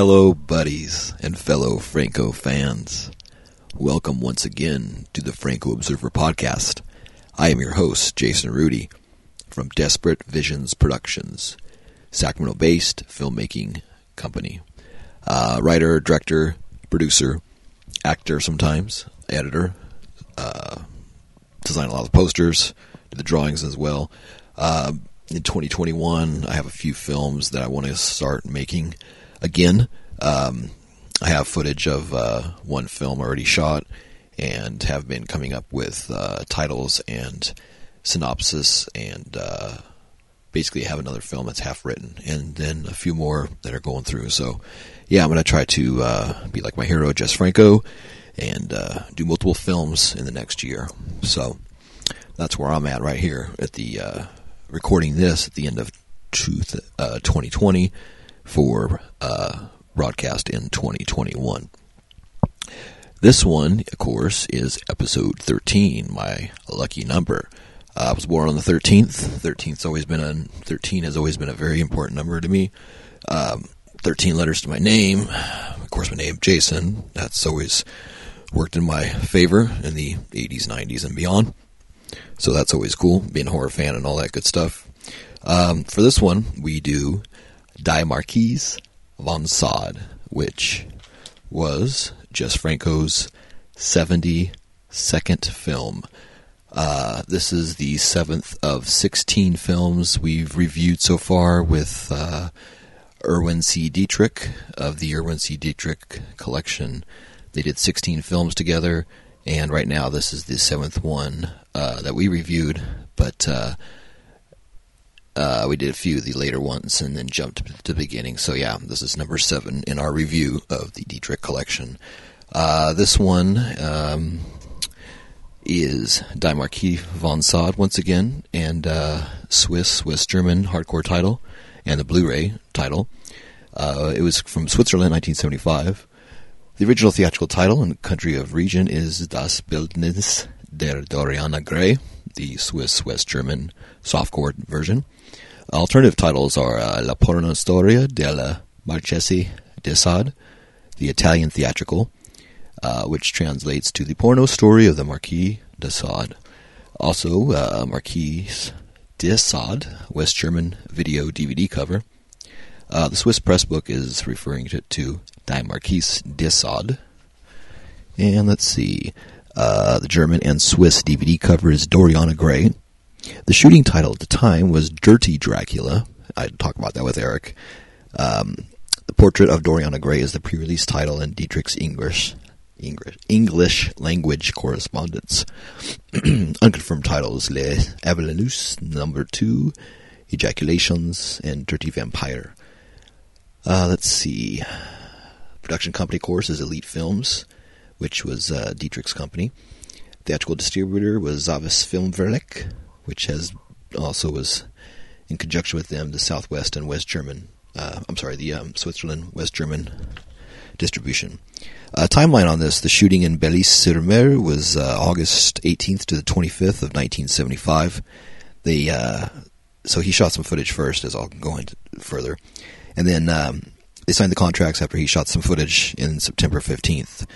Hello, buddies and fellow Franco fans. Welcome once again to the Franco Observer podcast. I am your host, Jason Rudy, from Desperate Visions Productions, Sacramento based filmmaking company. Uh, writer, director, producer, actor sometimes, editor, uh, design a lot of posters, do the drawings as well. Uh, in 2021, I have a few films that I want to start making again. Um, I have footage of uh, one film already shot and have been coming up with uh, titles and synopsis and uh, basically have another film that's half written and then a few more that are going through. So, yeah, I'm going to try to uh, be like my hero, Jess Franco, and uh, do multiple films in the next year. So, that's where I'm at right here at the uh, recording this at the end of 2020 for uh, broadcast in 2021. This one, of course, is episode 13, my lucky number. Uh, I was born on the 13th. 13th's always been a 13 has always been a very important number to me. Um, 13 letters to my name. Of course, my name Jason. That's always worked in my favor in the 80s, 90s, and beyond. So that's always cool, being a horror fan and all that good stuff. Um, for this one, we do Die Marquise von Sade, which was Jess Franco's 72nd film. Uh, this is the seventh of 16 films we've reviewed so far with uh, Erwin C. Dietrich of the Erwin C. Dietrich collection. They did 16 films together, and right now this is the seventh one uh, that we reviewed, but uh, we did a few of the later ones and then jumped to the beginning. So yeah, this is number seven in our review of the Dietrich collection. Uh, this one um, is Die Marquis von Sade once again, and uh, Swiss, Swiss German hardcore title, and the Blu-ray title. Uh, it was from Switzerland, 1975. The original theatrical title and country of region is Das Bildnis der Doriana Gray, the Swiss West German softcore version. Alternative titles are uh, La Porno Storia della Marchesi de Sade, the Italian theatrical, uh, which translates to the porno story of the Marquis de Sade. Also, uh, Marquis de Sade, West German video DVD cover. Uh, the Swiss press book is referring to, to Die Marquise de Sade. And let's see. Uh, the German and Swiss DVD cover is Doriana Gray. The shooting title at the time was Dirty Dracula. I'd talk about that with Eric. Um, the Portrait of Doriana Gray is the pre-release title in Dietrich's English English, English language correspondence. Unconfirmed titles: Les Avelinus Number Two, Ejaculations, and Dirty Vampire. Uh, let's see. Production company, course, is Elite Films, which was uh, Dietrich's company. Theatrical distributor was Zavis Filmverlag, which has also was in conjunction with them the Southwest and West German. Uh, I'm sorry, the um, Switzerland West German distribution. Uh, timeline on this: the shooting in Beaulieu-sur-Mer was uh, August 18th to the 25th of 1975. They uh, so he shot some footage first, as I'll go into further, and then um, they signed the contracts after he shot some footage in September 15th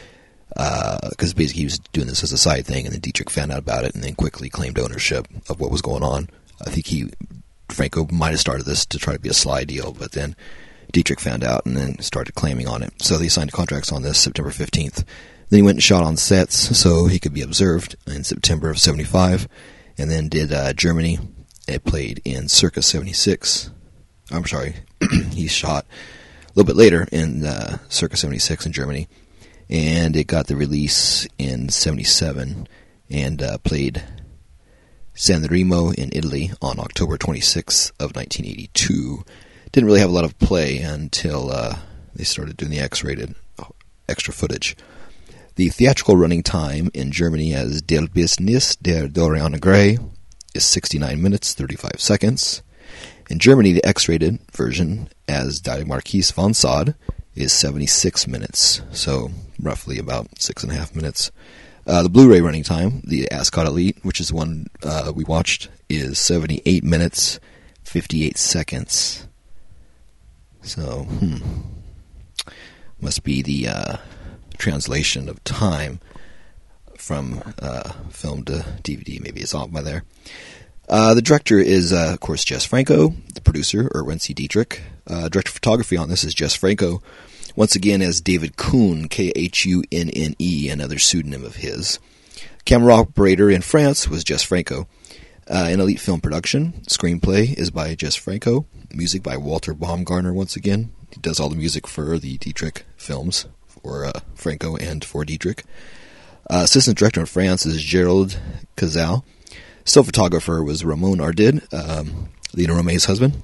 because uh, basically he was doing this as a side thing, and then Dietrich found out about it and then quickly claimed ownership of what was going on. I think he Franco might have started this to try to be a sly deal, but then Dietrich found out and then started claiming on it. So they signed contracts on this September 15th. Then he went and shot on sets so he could be observed in September of 75, and then did uh, Germany. It played in Circa 76. I'm sorry, he shot a little bit later in uh, Circa 76 in Germany and it got the release in 77 and uh, played San Remo in Italy on October 26th of 1982. Didn't really have a lot of play until uh, they started doing the X-rated uh, extra footage. The theatrical running time in Germany as Das Bildnis der Doriana Gray is 69 minutes 35 seconds. In Germany, the X-rated version as Die Marquise von Sade is 76 minutes, so roughly about six and a half minutes. Uh, the Blu-ray running time, the Ascot Elite, which is the one uh, we watched, is 78 minutes, 58 seconds. So, hmm. Must be the uh, translation of time from uh, film to DVD. Maybe it's off by there. Uh, the director is, uh, of course, Jess Franco. The producer, Erwin C. Dietrich. Director of photography on this is Jess Franco. Once again, as David Khunne, K H U N N E, another pseudonym of his. Camera operator in France was Jess Franco. Uh, an elite film production. Screenplay is by Jess Franco. Music by Walter Baumgartner, once again. He does all the music for the Dietrich films, for uh, Franco and for Dietrich. Uh, assistant director in France is Gerald Cazal. Still photographer was Ramon Ardid, um, Romay's husband.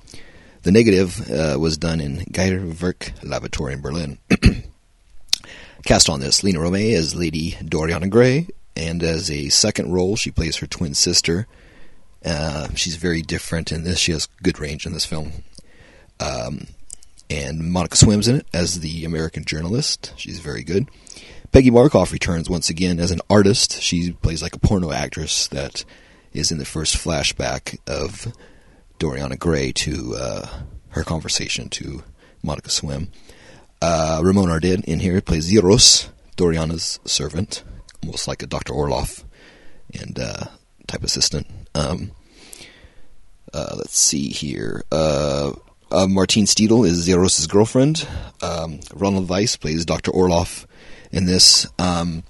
The negative uh, was done in Geigerwerk Laboratory in Berlin. Cast on this, Lina Romay as Lady Doriana Gray, and as a second role, she plays her twin sister. Uh, she's very different in this. She has good range in this film. Um, and Monica Swinn's in it as the American journalist. She's very good. Peggy Markoff returns once again as an artist. She plays like a porno actress that is in the first flashback of Doriana Gray to uh, her conversation to Monica Swinn. Uh, Ramon Ardid in here plays Zeros, Doriana's servant, almost like a Dr. Orloff and uh, type assistant. Um, uh, let's see here. Uh, uh, Martine Stedil is Zeros' girlfriend. Um, Ronald Weiss plays Dr. Orloff in this. Um,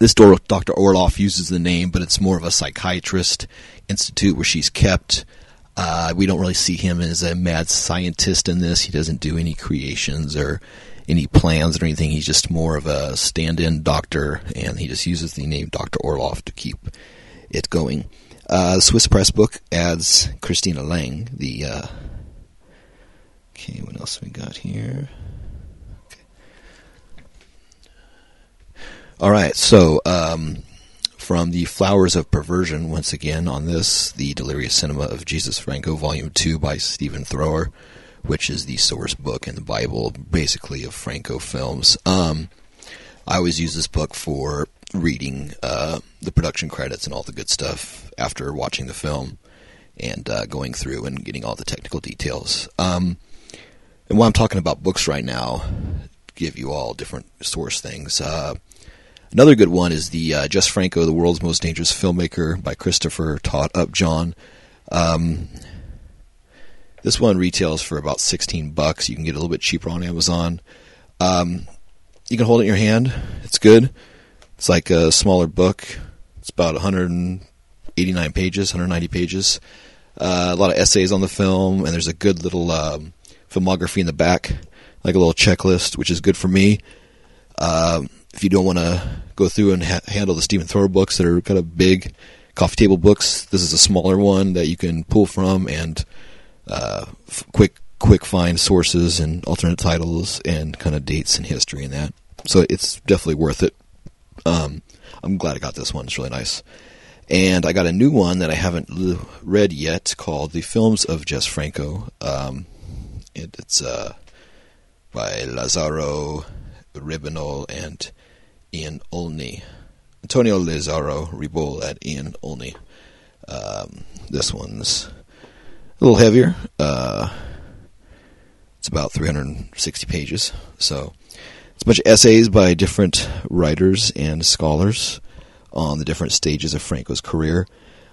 this Dr. Orloff uses the name, but it's more of a psychiatrist institute where she's kept. Uh, we don't really see him as a mad scientist in this. He doesn't do any creations or any plans or anything. He's just more of a stand-in doctor, and he just uses the name Dr. Orloff to keep it going. Uh, Swiss Press Book adds Christina Lang, the. Uh, okay, what else we got here? All right, so um, from the Flowers of Perversion, once again on this, the Delirious Cinema of Jesus Franco, Volume 2 by Stephen Thrower, which is the source book in the Bible, basically, of Franco films. Um, I always use this book for reading uh, the production credits and all the good stuff after watching the film and uh, going through and getting all the technical details. Um, and while I'm talking about books right now, give you all different source things. Uh, Another good one is the uh, Jess Franco, the world's most dangerous filmmaker by Christopher Todd Upjohn. Um, this one retails for about sixteen bucks. You can get a little bit cheaper on Amazon. Um, you can hold it in your hand. It's good. It's like a smaller book. It's about 189 pages, 190 pages. Uh, a lot of essays on the film, and there's a good little um, filmography in the back, like a little checklist, which is good for me. Um, if you don't want to go through and ha- handle the Stephen Thrower books that are kind of big coffee table books, this is a smaller one that you can pull from and uh, f- quick quick find sources and alternate titles and kind of dates and history and that. So it's definitely worth it. Um, I'm glad I got this one. It's really nice. And I got a new one that I haven't l- read yet called The Films of Jess Franco. Um, it, it's uh, by Lazaro Ribonal and Ian Olney. Antonio Lazaro Reboll at Ian Olney. Um, this one's a little heavier. Uh, it's about 360 pages. So it's a bunch of essays by different writers and scholars on the different stages of Franco's career.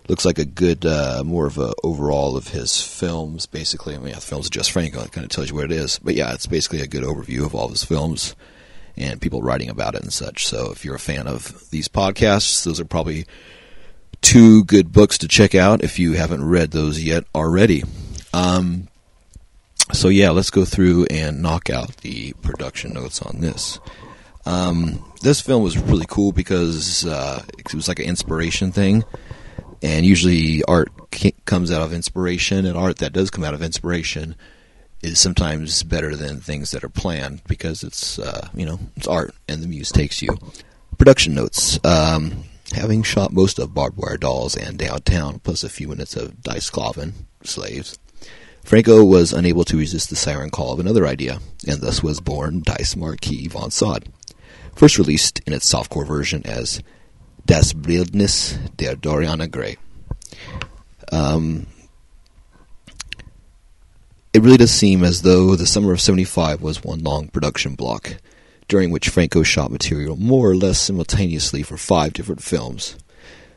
Looks like a good, uh, more of a overall of his films. Basically, I mean, yeah, the films just Franco. It kind of tells you what it is. But yeah, it's basically a good overview of all of his films and people writing about it and such. So if you're a fan of these podcasts, those are probably two good books to check out if you haven't read those yet already. Um, so yeah, let's go through and knock out the production notes on this. Um, this film was really cool because uh, it was like an inspiration thing, and usually art comes out of inspiration, and art that does come out of inspiration is sometimes better than things that are planned because it's uh, you know it's art and the muse takes you. Production notes: um, having shot most of Barbed Wire Dolls and Downtown, plus a few minutes of Die Sklaven slaves, Franco was unable to resist the siren call of another idea, and thus was born Dice Marquis von Sade, first released in its softcore version as Das Bildnis der Doriana Gray. Um, It really does seem as though the summer of 75 was one long production block, during which Franco shot material more or less simultaneously for five different films,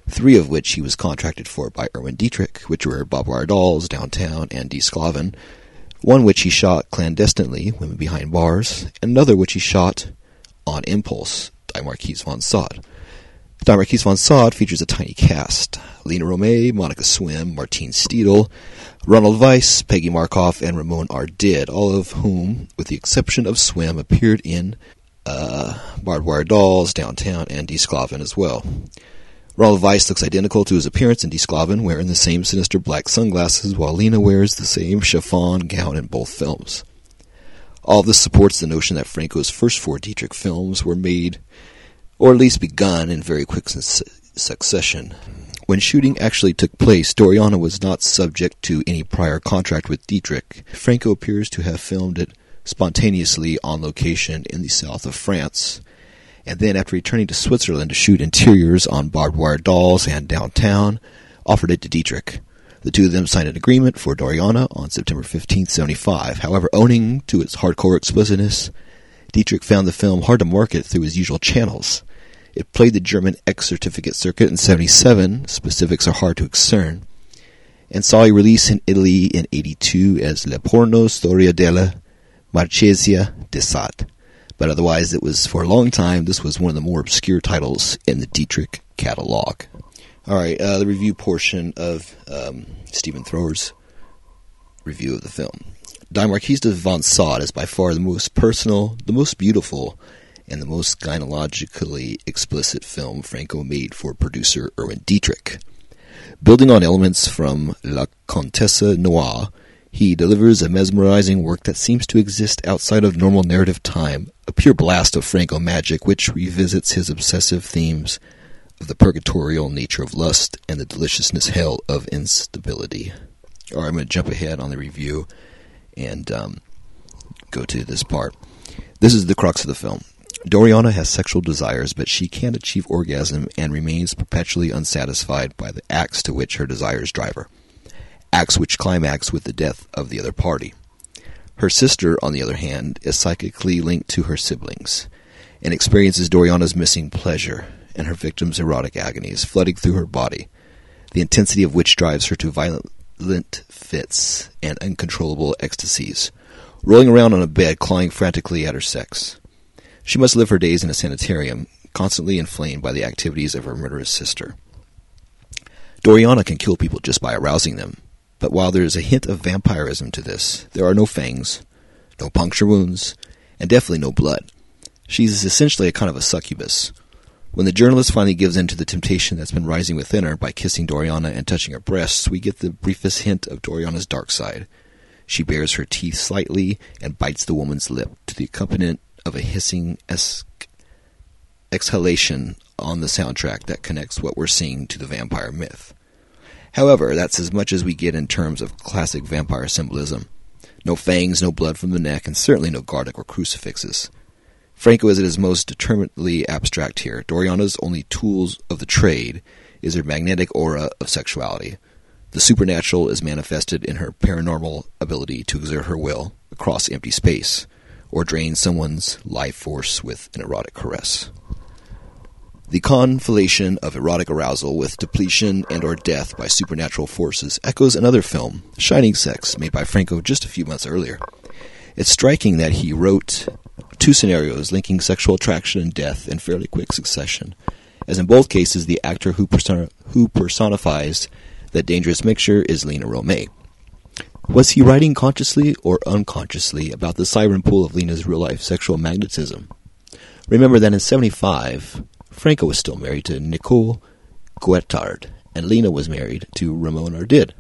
three of which he was contracted for by Erwin Dietrich, which were Wire Dolls, Downtown, and Die Sklaven, one which he shot clandestinely, Women Behind Bars, and another which he shot on impulse, Die Marquise von Sade. Marquise von Sade features a tiny cast. Lina Romay, Monica Swinn, Martine Stedil, Ronald Weiss, Peggy Markoff, and Ramon Ardid, all of whom, with the exception of Swinn, appeared in uh, Barbed Wire Dolls, Downtown, and Die Sklaven as well. Ronald Weiss looks identical to his appearance in Die Sklaven, wearing the same sinister black sunglasses, while Lina wears the same chiffon gown in both films. All this supports the notion that Franco's first four Dietrich films were made, or at least begun, in very quick su- succession. When shooting actually took place, Doriana was not subject to any prior contract with Dietrich. Franco appears to have filmed it spontaneously on location in the south of France and then after returning to Switzerland to shoot interiors on barbed wire dolls and downtown, offered it to Dietrich. The two of them signed an agreement for Doriana on September 15, 75. However, owning to its hardcore explicitness, Dietrich found the film hard to market through his usual channels. It played the German X certificate circuit in 77, specifics are hard to discern, and saw a release in Italy in 82 as Le Porno Storia della Marchesia de Sade but otherwise it was for a long time this was one of the more obscure titles in the Dietrich catalog. All right, uh, the review portion of um, Stephen Thrower's review of the film. Die Marquise de von Sade is by far the most personal, the most beautiful, and the most gynecologically explicit film Franco made for producer Erwin Dietrich. Building on elements from La Comtesse Noire, he delivers a mesmerizing work that seems to exist outside of normal narrative time, a pure blast of Franco magic which revisits his obsessive themes of the purgatorial nature of lust and the deliciousness hell of instability. All right, I'm going to jump ahead on the review and um, go to this part. This is the crux of the film. Doriana has sexual desires, but she can't achieve orgasm and remains perpetually unsatisfied by the acts to which her desires drive her acts which climax with the death of the other party. Her sister, on the other hand, is psychically linked to her siblings and experiences Doriana's missing pleasure and her victim's erotic agonies flooding through her body, the intensity of which drives her to violent fits and uncontrollable ecstasies, rolling around on a bed, clawing frantically at her sex. She must live her days in a sanitarium, constantly inflamed by the activities of her murderous sister. Doriana can kill people just by arousing them, but while there is a hint of vampirism to this, there are no fangs, no puncture wounds, and definitely no blood. She is essentially a kind of a succubus. When the journalist finally gives in to the temptation that's been rising within her by kissing Doriana and touching her breasts, we get the briefest hint of Doriana's dark side. She bares her teeth slightly and bites the woman's lip to the accompaniment of a hissing exhalation on the soundtrack that connects what we're seeing to the vampire myth. However, that's as much as we get in terms of classic vampire symbolism. No fangs, no blood from the neck, and certainly no garlic or crucifixes. Franco is at his most determinedly abstract here. Doriana's only tools of the trade is her magnetic aura of sexuality. The supernatural is manifested in her paranormal ability to exert her will across empty space, or drain someone's life force with an erotic caress. The conflation of erotic arousal with depletion and or death by supernatural forces echoes another film, Shining Sex, made by Franco just a few months earlier. It's striking that he wrote two scenarios linking sexual attraction and death in fairly quick succession, as in both cases the actor who, person- who personifies that dangerous mixture is Lina Romay. Was he writing consciously or unconsciously about the siren pool of Lina's real life sexual magnetism? Remember that in 75, Franco was still married to Nicole Guettard, and Lina was married to Ramon Ardid.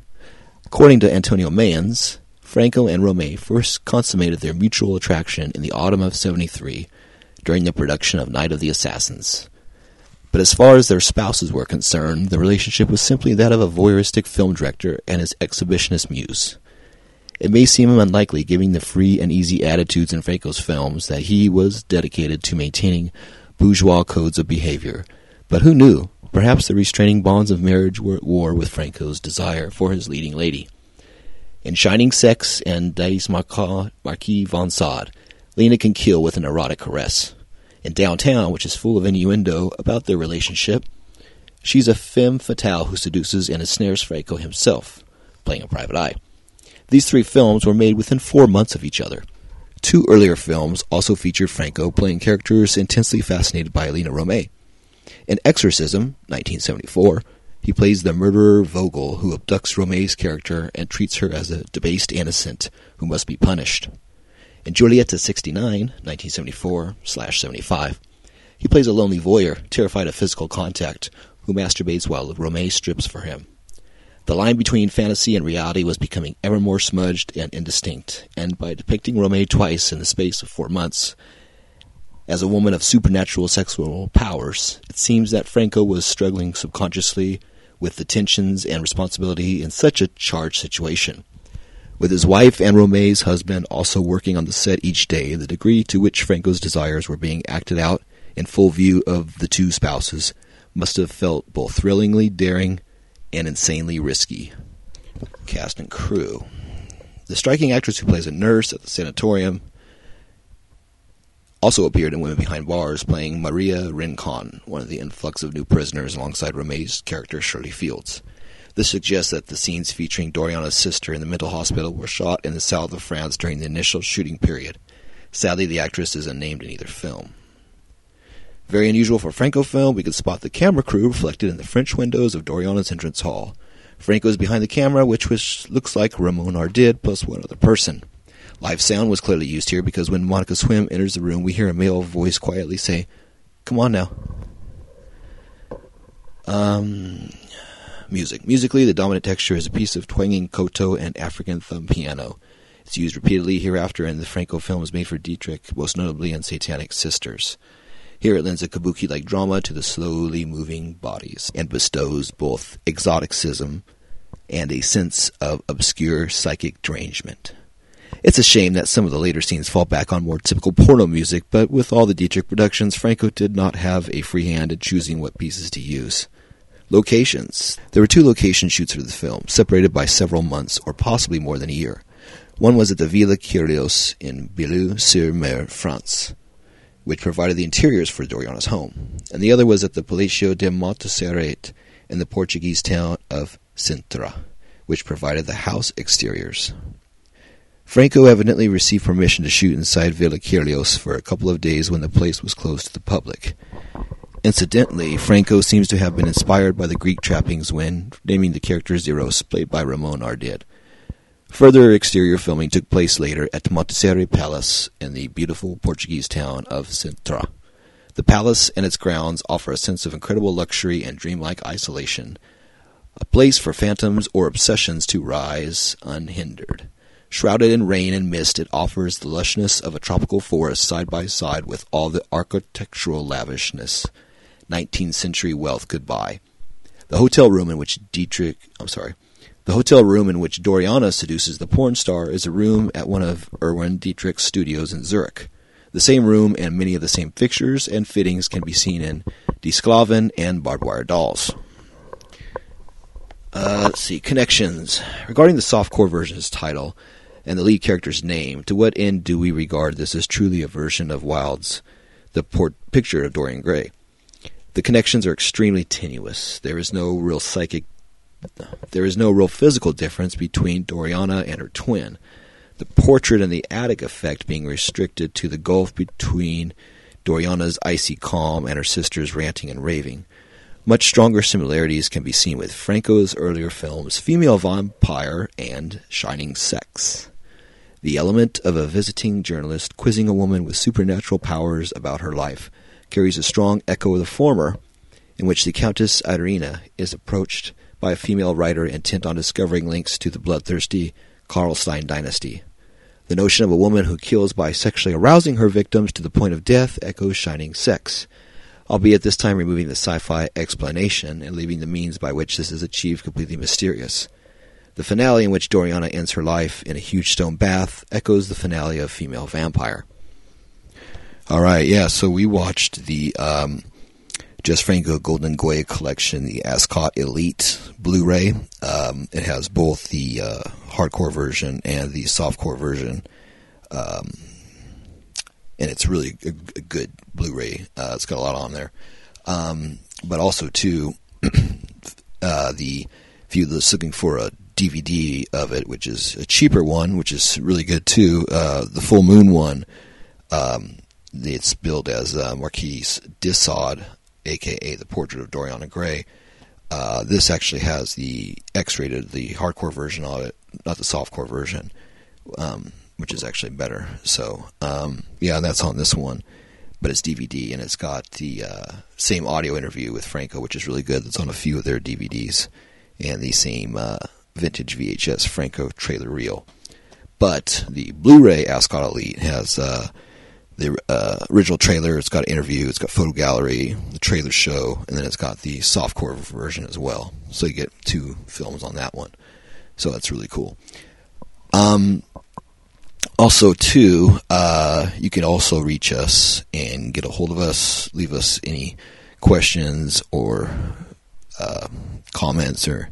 According to Antonio Mayans, Franco and Romay first consummated their mutual attraction in the autumn of 73 during the production of Night of the Assassins. But as far as their spouses were concerned, the relationship was simply that of a voyeuristic film director and his exhibitionist muse. It may seem unlikely, given the free and easy attitudes in Franco's films, that he was dedicated to maintaining bourgeois codes of behavior. But who knew? Perhaps the restraining bonds of marriage were at war with Franco's desire for his leading lady. In Shining Sex and Des Marquis von Sade, Lina can kill with an erotic caress. In Downtown, which is full of innuendo about their relationship, she's a femme fatale who seduces and ensnares Franco himself, playing a private eye. These three films were made within four months of each other. Two earlier films also featured Franco playing characters intensely fascinated by Lina Romay. In Exorcism, 1974, he plays the murderer Vogel who abducts Romay's character and treats her as a debased innocent who must be punished. In Giulietta 69, 1974-75, he plays a lonely voyeur, terrified of physical contact, who masturbates while Romay strips for him. The line between fantasy and reality was becoming ever more smudged and indistinct, and by depicting Romay twice in the space of four months, as a woman of supernatural sexual powers, it seems that Franco was struggling subconsciously with the tensions and responsibility in such a charged situation. With his wife and Romay's husband also working on the set each day, the degree to which Franco's desires were being acted out in full view of the two spouses must have felt both thrillingly daring and insanely risky. Cast and crew. The striking actress who plays a nurse at the sanatorium also appeared in Women Behind Bars, playing Maria Rincon, one of the influx of new prisoners alongside Romay's character Shirley Fields. This suggests that the scenes featuring Doriana's sister in the mental hospital were shot in the south of France during the initial shooting period. Sadly, the actress is unnamed in either film. Very unusual for Franco film, we can spot the camera crew reflected in the French windows of Doriana's entrance hall. Franco is behind the camera, which, which looks like Ramon Ardid plus one other person. Live sound was clearly used here because when Monica Swinn enters the room, we hear a male voice quietly say, Come on now. Um, music. Musically, the dominant texture is a piece of twanging koto and African thumb piano. It's used repeatedly hereafter in the Franco films made for Dietrich, most notably in Satanic Sisters. Here it lends a kabuki like drama to the slowly moving bodies and bestows both exoticism and a sense of obscure psychic derangement. It's a shame that some of the later scenes fall back on more typical porno music, but with all the Dietrich productions, Franco did not have a free hand in choosing what pieces to use. Locations. There were two location shoots for the film, separated by several months or possibly more than a year. One was at the Villa Kerylos in Beaulieu-sur-Mer, France, which provided the interiors for Doriana's home, and the other was at the Palacio de Montserrat in the Portuguese town of Sintra, which provided the house exteriors. Franco evidently received permission to shoot inside Villa Kerylos for a couple of days when the place was closed to the public. Incidentally, Franco seems to have been inspired by the Greek trappings when naming the character Zeros, played by Ramon Ardid. Further exterior filming took place later at the Palace in the beautiful Portuguese town of Sintra. The palace and its grounds offer a sense of incredible luxury and dreamlike isolation, a place for phantoms or obsessions to rise unhindered. Shrouded in rain and mist, it offers the lushness of a tropical forest side by side with all the architectural lavishness 19th century wealth could buy. The hotel room in which Dietrich, I'm sorry, the hotel room in which Doriana seduces the porn star is a room at one of Erwin Dietrich's studios in Zurich. The same room and many of the same fixtures and fittings can be seen in Die and Barbed Wire Dolls. Uh, let's see, connections. Regarding the softcore version's title, and the lead character's name, to what end do we regard this as truly a version of Wilde's The Port Picture of Dorian Gray? The connections are extremely tenuous. There is no real psychic there is no real physical difference between Doriana and her twin. The portrait and the attic effect being restricted to the gulf between Doriana's icy calm and her sister's ranting and raving. Much stronger similarities can be seen with Franco's earlier films Female Vampire and Shining Sex. The element of a visiting journalist quizzing a woman with supernatural powers about her life carries a strong echo of the former, in which the Countess Irina is approached by a female writer intent on discovering links to the bloodthirsty Karlstein dynasty. The notion of a woman who kills by sexually arousing her victims to the point of death echoes Shining Sex, albeit this time removing the sci fi explanation and leaving the means by which this is achieved completely mysterious. The finale, in which Doriana ends her life in a huge stone bath, echoes the finale of Female Vampire. All right, yeah. So we watched the um, Jess Franco Golden Goya Collection, the Ascot Elite Blu-ray. Um, it has both the uh, hardcore version and the softcore version, um, and it's really a, a good Blu-ray. Uh, it's got a lot on there, um, but also too, uh, the if you're looking for a DVD of it, which is a cheaper one, which is really good too, uh, the Full Moon one. Um, it's billed as uh, Marquise de Sade aka The Portrait of Doriana Gray. Uh, this actually has the X-rated, the hardcore version of it, not the softcore version, um, which is actually better. So, um, yeah, that's on this one, but it's DVD and it's got the uh, same audio interview with Franco, which is really good. That's on a few of their DVDs, and the same uh, vintage VHS Franco trailer reel. But the Blu-ray Ascot Elite has uh, the uh, original trailer. It's got interview. It's got photo gallery, the trailer show, and then it's got the softcore version as well. So you get two films on that one. So that's really cool. Um, also, too, uh, you can also reach us and get a hold of us. Leave us any questions or uh, comments or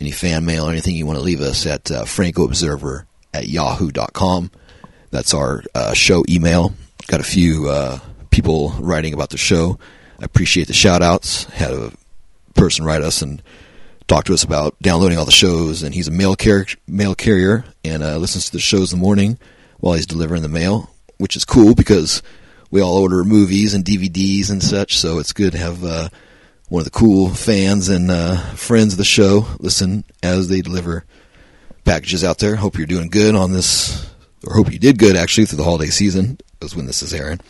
any fan mail or anything you want to leave us at uh, francoobserver at yahoo.com. That's our uh, show email got a few uh, people writing about the show. I appreciate the shout outs. Had a person write us and talk to us about downloading all the shows, and he's a mail, car- mail carrier and uh, listens to the shows in the morning while he's delivering the mail, which is cool because we all order movies and DVDs and such, so it's good to have uh, one of the cool fans and uh, friends of the show listen as they deliver packages out there. Hope you're doing good on this, or hope you did good actually through the holiday season was when this is airing.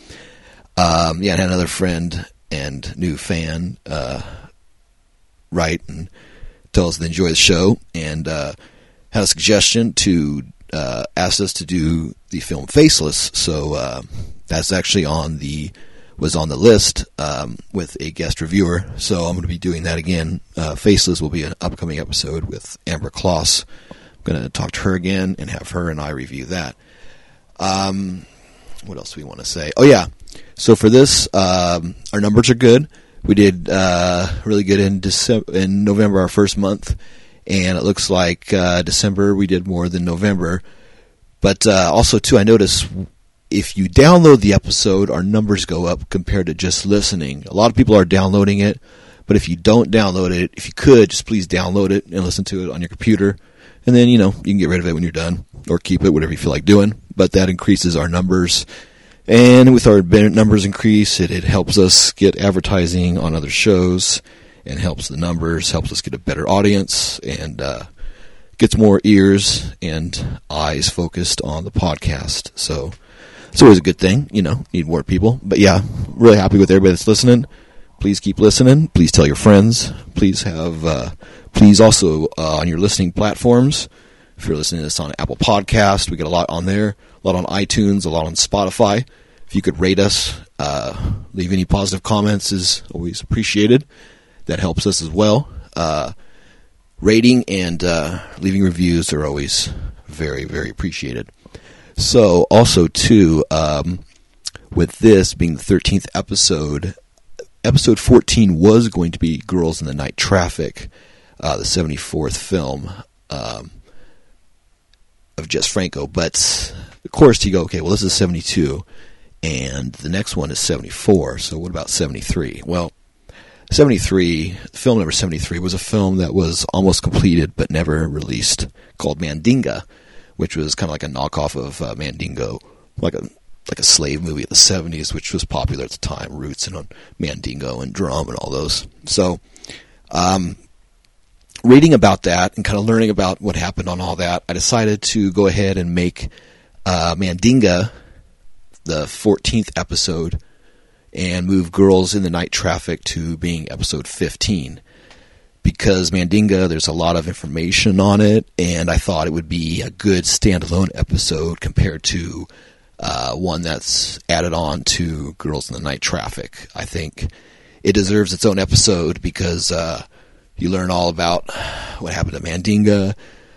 Um, yeah, I had another friend and new fan uh, write and tell us they enjoy the show and uh, had a suggestion to uh, ask us to do the film Faceless. So uh, that's actually on the was on the list um, with a guest reviewer. So I'm going to be doing that again. Uh, Faceless will be an upcoming episode with Amber Kloss. I'm going to talk to her again and have her and I review that. Um, what else do we want to say? Oh yeah. So for this, um, our numbers are good. We did uh, really good in December, in November, our first month, and it looks like uh, December we did more than November. But uh, also too, I noticed if you download the episode, our numbers go up compared to just listening. A lot of people are downloading it, but if you don't download it, if you could, just please download it and listen to it on your computer, and then you know you can get rid of it when you're done or keep it, whatever you feel like doing. But that increases our numbers. And with our numbers increase, it, it helps us get advertising on other shows and helps the numbers, helps us get a better audience and uh, gets more ears and eyes focused on the podcast. So it's always a good thing, you know, need more people. But yeah, really happy with everybody that's listening. Please keep listening. Please tell your friends. Please have, uh, please also uh, on your listening platforms if you're listening to this on Apple Podcast, we get a lot on there, a lot on iTunes, a lot on Spotify. If you could rate us, uh, leave any positive comments is always appreciated. That helps us as well. Uh, rating and uh, leaving reviews are always very, very appreciated. So, also too, um, with this being the 13th episode, episode 14 was going to be Girls in the Night Traffic, uh, the 74th film. Um, of Jess Franco. But of course, you go, okay, well, this is 72, and the next one is 74. So what about 73? Well, 73, film number 73, was a film that was almost completed but never released called Mandinga, which was kind of like a knockoff of uh, Mandingo, like a like a slave movie of the 70s, which was popular at the time, roots and on Mandingo and drum and all those. So, um, reading about that and kind of learning about what happened on all that, I decided to go ahead and make uh, Mandinga the 14th episode and move Girls in the Night Traffic to being episode 15. Because Mandinga, there's a lot of information on it, and I thought it would be a good standalone episode compared to uh, one that's added on to Girls in the Night Traffic. I think it deserves its own episode because uh, you learn all about what happened to Mandinga,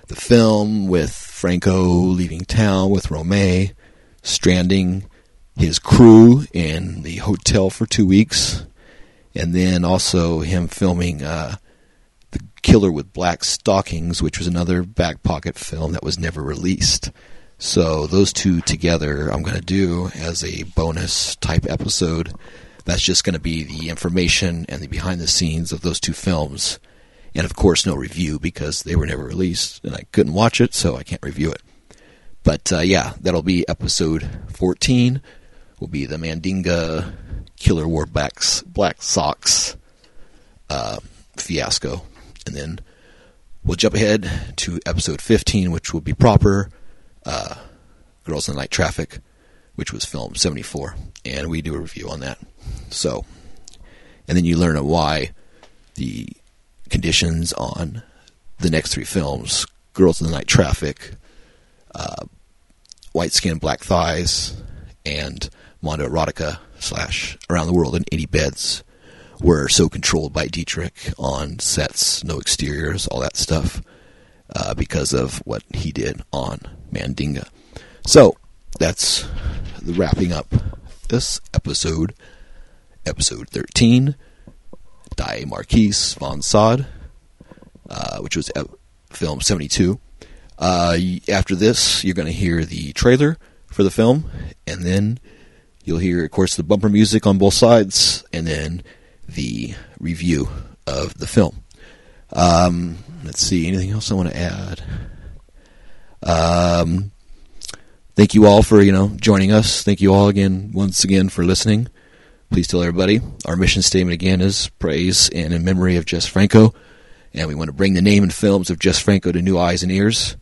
the film with Franco leaving town with Romay, stranding his crew in the hotel for two weeks, and then also him filming uh, The Killer with Black Stockings, which was another back pocket film that was never released. So those two together, I'm going to do as a bonus type episode. That's just going to be the information and the behind the scenes of those two films. And of course, no review because they were never released and I couldn't watch it, so I can't review it. But uh, yeah, that'll be episode 14. Will be the Mandinga Killer wore black, socks uh, fiasco. And then we'll jump ahead to episode 15, which will be proper uh, Girls in the Night Traffic, which was filmed 74. And we do a review on that. So, and then you learn why the conditions on the next three films. Girls in the Night Traffic, uh, White Skin, Black Thighs, and Mondo Erotica slash Around the World in 80 Beds were so controlled by Dietrich on sets, no exteriors, all that stuff, uh, because of what he did on Mandinga. So, that's wrapping up this episode, episode 13, Die Marquise von Sade, uh, which was film 72. Uh, after this, you're going to hear the trailer for the film, and then You'll hear, of course, the bumper music on both sides, and then the review of the film. Um, let's see, anything else I want to add? Um, thank you all for you know joining us. Thank you all again once again for listening. Please tell everybody our mission statement again is praise and in memory of Jess Franco, and we want to bring the name and films of Jess Franco to new eyes and ears.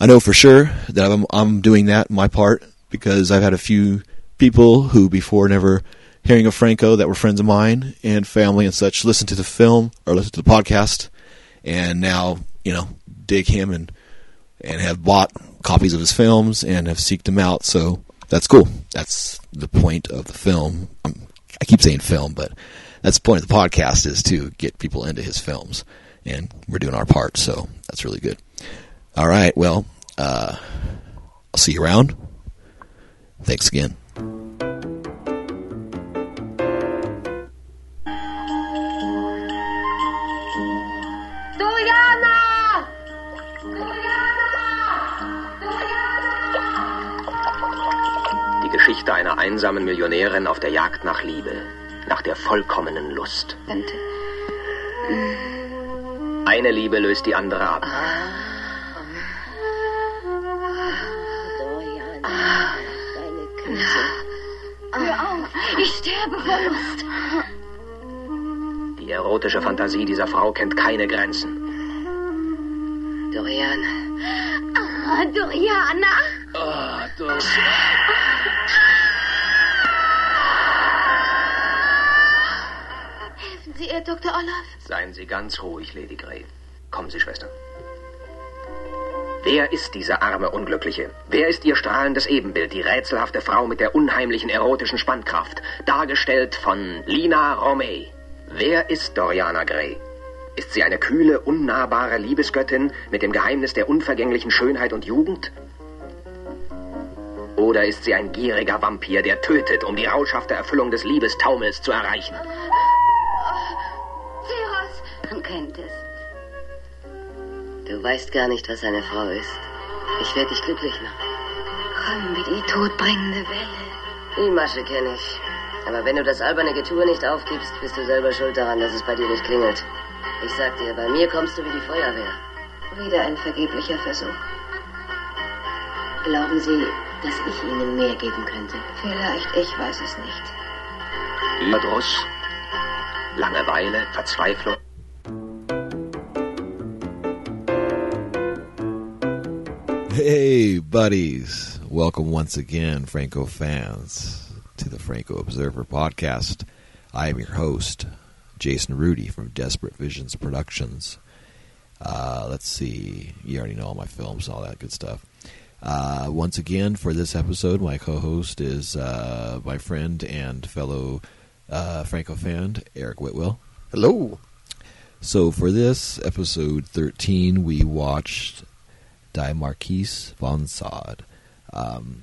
I know for sure that I'm, I'm doing that my part because I've had a few people who before never hearing of Franco that were friends of mine and family and such listen to the film or listen to the podcast and now, you know, dig him and and have bought copies of his films and have seeked him out. So that's cool. That's the point of the film. I'm, I keep saying film, but that's the point of the podcast is to get people into his films, and we're doing our part. So that's really good. All right. Well, uh, I'll see you around. Thanks again. Geschichte einer einsamen Millionärin auf der Jagd nach Liebe, nach der vollkommenen Lust. Bitte. Eine Liebe löst die andere ab. Deine Küsse. Hör auf, ich sterbe vor Lust. Die erotische Fantasie dieser Frau kennt keine Grenzen. Dorian. Ah, Doriana. Oh, Doriana. Sie ihr, Dr. Olaf? Seien Sie ganz ruhig, Lady Grey. Kommen Sie, Schwester. Wer ist diese arme Unglückliche? Wer ist ihr strahlendes Ebenbild, die rätselhafte Frau mit der unheimlichen erotischen Spannkraft, dargestellt von Lina Romay? Wer ist Doriana Gray? Ist sie eine kühle, unnahbare Liebesgöttin mit dem Geheimnis der unvergänglichen Schönheit und Jugend? Oder ist sie ein gieriger Vampir, der tötet, um die rauschhafte Erfüllung des Liebestaumels zu erreichen? Man kennt es. Du weißt gar nicht, was eine Frau ist. Ich werde dich glücklich machen. Komm wie die todbringende Welle. Die Masche kenne ich. Aber wenn du das alberne Getue nicht aufgibst, bist du selber schuld daran, dass es bei dir nicht klingelt. Ich sag dir, bei mir kommst du wie die Feuerwehr. Wieder ein vergeblicher Versuch. Glauben Sie, dass ich Ihnen mehr geben könnte? Vielleicht, ich weiß es nicht. Überdruss, Langeweile, Verzweiflung. Hey, buddies. Welcome once again, Franco fans, to the Franco Observer podcast. I am your host, Jason Rudy from Desperate Visions Productions. Uh, let's see. You already know all my films, all that good stuff. Uh, once again, for this episode, my co host is uh, my friend and fellow uh, Franco fan, Eric Whitwell. Hello. So, for this episode 13, we watched Die Marquise von Sade. Um,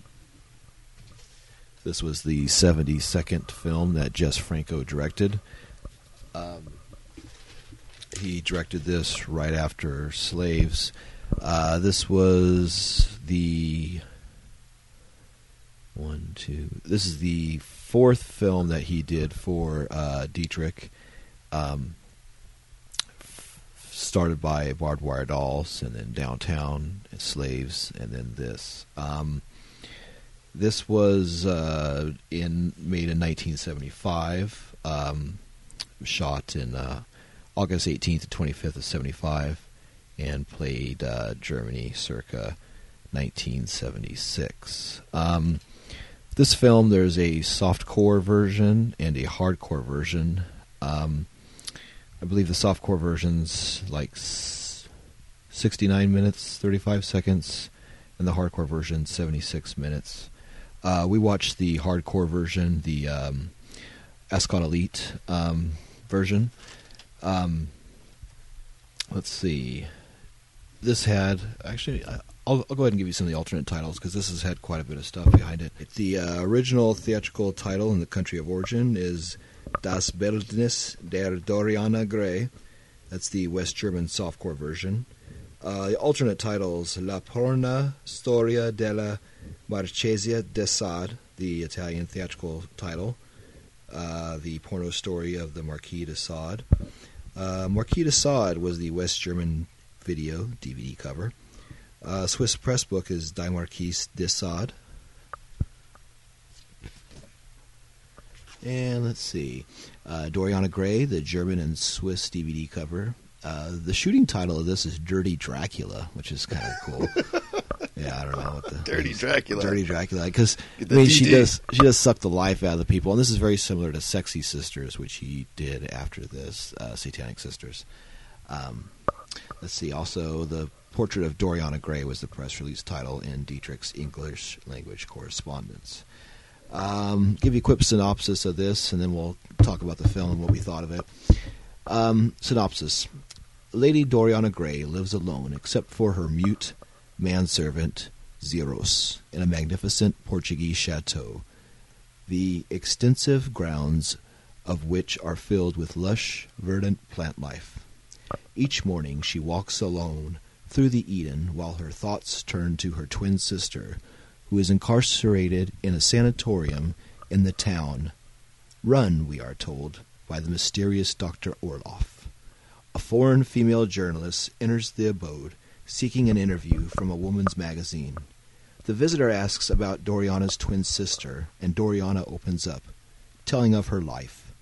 this was the 72nd film that Jess Franco directed. Um, he directed this right after Slaves. Uh, this was the one, two. This is the fourth film that he did for uh, Dietrich. Um, started by Barbed Wire Dolls, and then Downtown, and Slaves, and then this. Um, this was uh, in made in 1975. Um, shot in uh, August 18th to 25th of 75, and played uh, Germany circa 1976. Um, this film, there's a softcore version and a hardcore version. Um, I believe the softcore version's like 69 minutes, 35 seconds, and the hardcore version 76 minutes. Uh, we watched the hardcore version, the um, Elite um, version. Um, let's see. This had actually. I'll, I'll go ahead and give you some of the alternate titles because this has had quite a bit of stuff behind it. The uh, original theatrical title in the country of origin is Das Bildnis der Doriana Gray. That's the West German softcore version. Uh, the alternate titles La Porna Storia della Marchesia de Sade, the Italian theatrical title. Uh, the porno story of the Marquis de Sade. Uh, Marquis de Sade was the West German video DVD cover. Uh, Swiss press book is Die Marquise de Sade. And let's see. Uh, Doriana Gray, the German and Swiss DVD cover. Uh, the shooting title of this is Dirty Dracula, which is kind of cool. yeah, I don't know what the Dirty Dracula. Dirty Dracula, because I mean, she DD. does she does suck the life out of the people, and this is very similar to Sexy Sisters, which he did after this uh, Satanic Sisters. Um, let's see. Also, the Portrait of Doriana Gray was the press release title in Dietrich's English language correspondence. Um, give you a quick synopsis of this, and then we'll talk about the film and what we thought of it. Um, synopsis: Lady Doriana Gray lives alone, except for her mute manservant Zeros, in a magnificent Portuguese chateau. The extensive grounds of which are filled with lush, verdant plant life. Each morning she walks alone through the Eden while her thoughts turn to her twin sister, who is incarcerated in a sanatorium in the town, run, we are told, by the mysterious Dr. Orloff. A foreign female journalist enters the abode seeking an interview from a woman's magazine. The visitor asks about Doriana's twin sister, and Doriana opens up, telling of her life.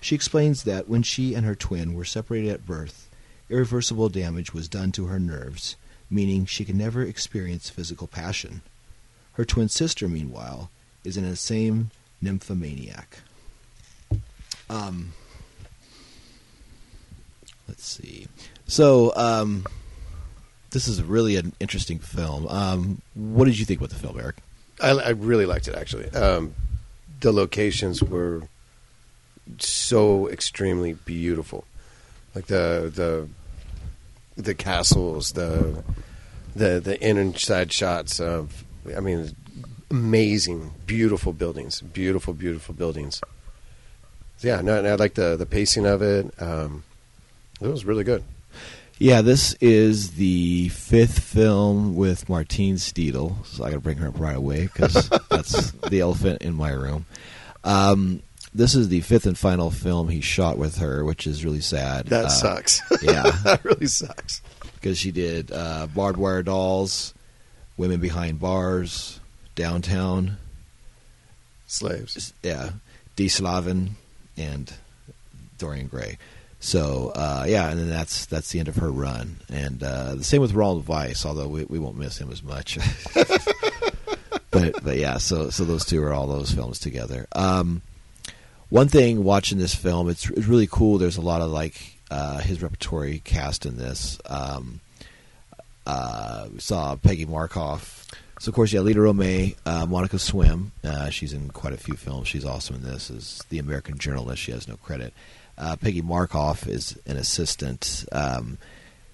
She explains that when she and her twin were separated at birth, irreversible damage was done to her nerves, meaning she can never experience physical passion. Her twin sister, meanwhile, is an insane nymphomaniac. Um, let's see. So, um, this is really an interesting film. Um, what did you think about the film, Eric? I, I really liked it actually. Um, the locations were so extremely beautiful, like the the the castles, the the the inside shots of. I mean, amazing, beautiful buildings, beautiful, beautiful buildings. Yeah, no, and I like the the pacing of it. Um, it was really good. Yeah, this is the fifth film with Martine Stedil, so I got to bring her up right away because that's the elephant in my room. Um, this is the fifth and final film he shot with her, which is really sad. That Uh, sucks. yeah. that really sucks. because she did uh, Barbed Wire Dolls, Women Behind Bars, Downtown, Slaves. yeah, D. Slavin, and Dorian Gray. So uh, yeah, and then that's that's the end of her run, and uh, the same with Ronald Weiss. Although we, we won't miss him as much, but but yeah, so so those two are all those films together. Um, one thing watching this film, it's, it's really cool. There's a lot of like uh, his repertory cast in this. Um, uh, we saw Peggy Markoff. So of course, yeah, Lina Romay, uh, Monica Swinn. Uh, she's in quite a few films. She's awesome in this. As the American journalist, she has no credit. Uh, Peggy Markoff is an assistant. Um,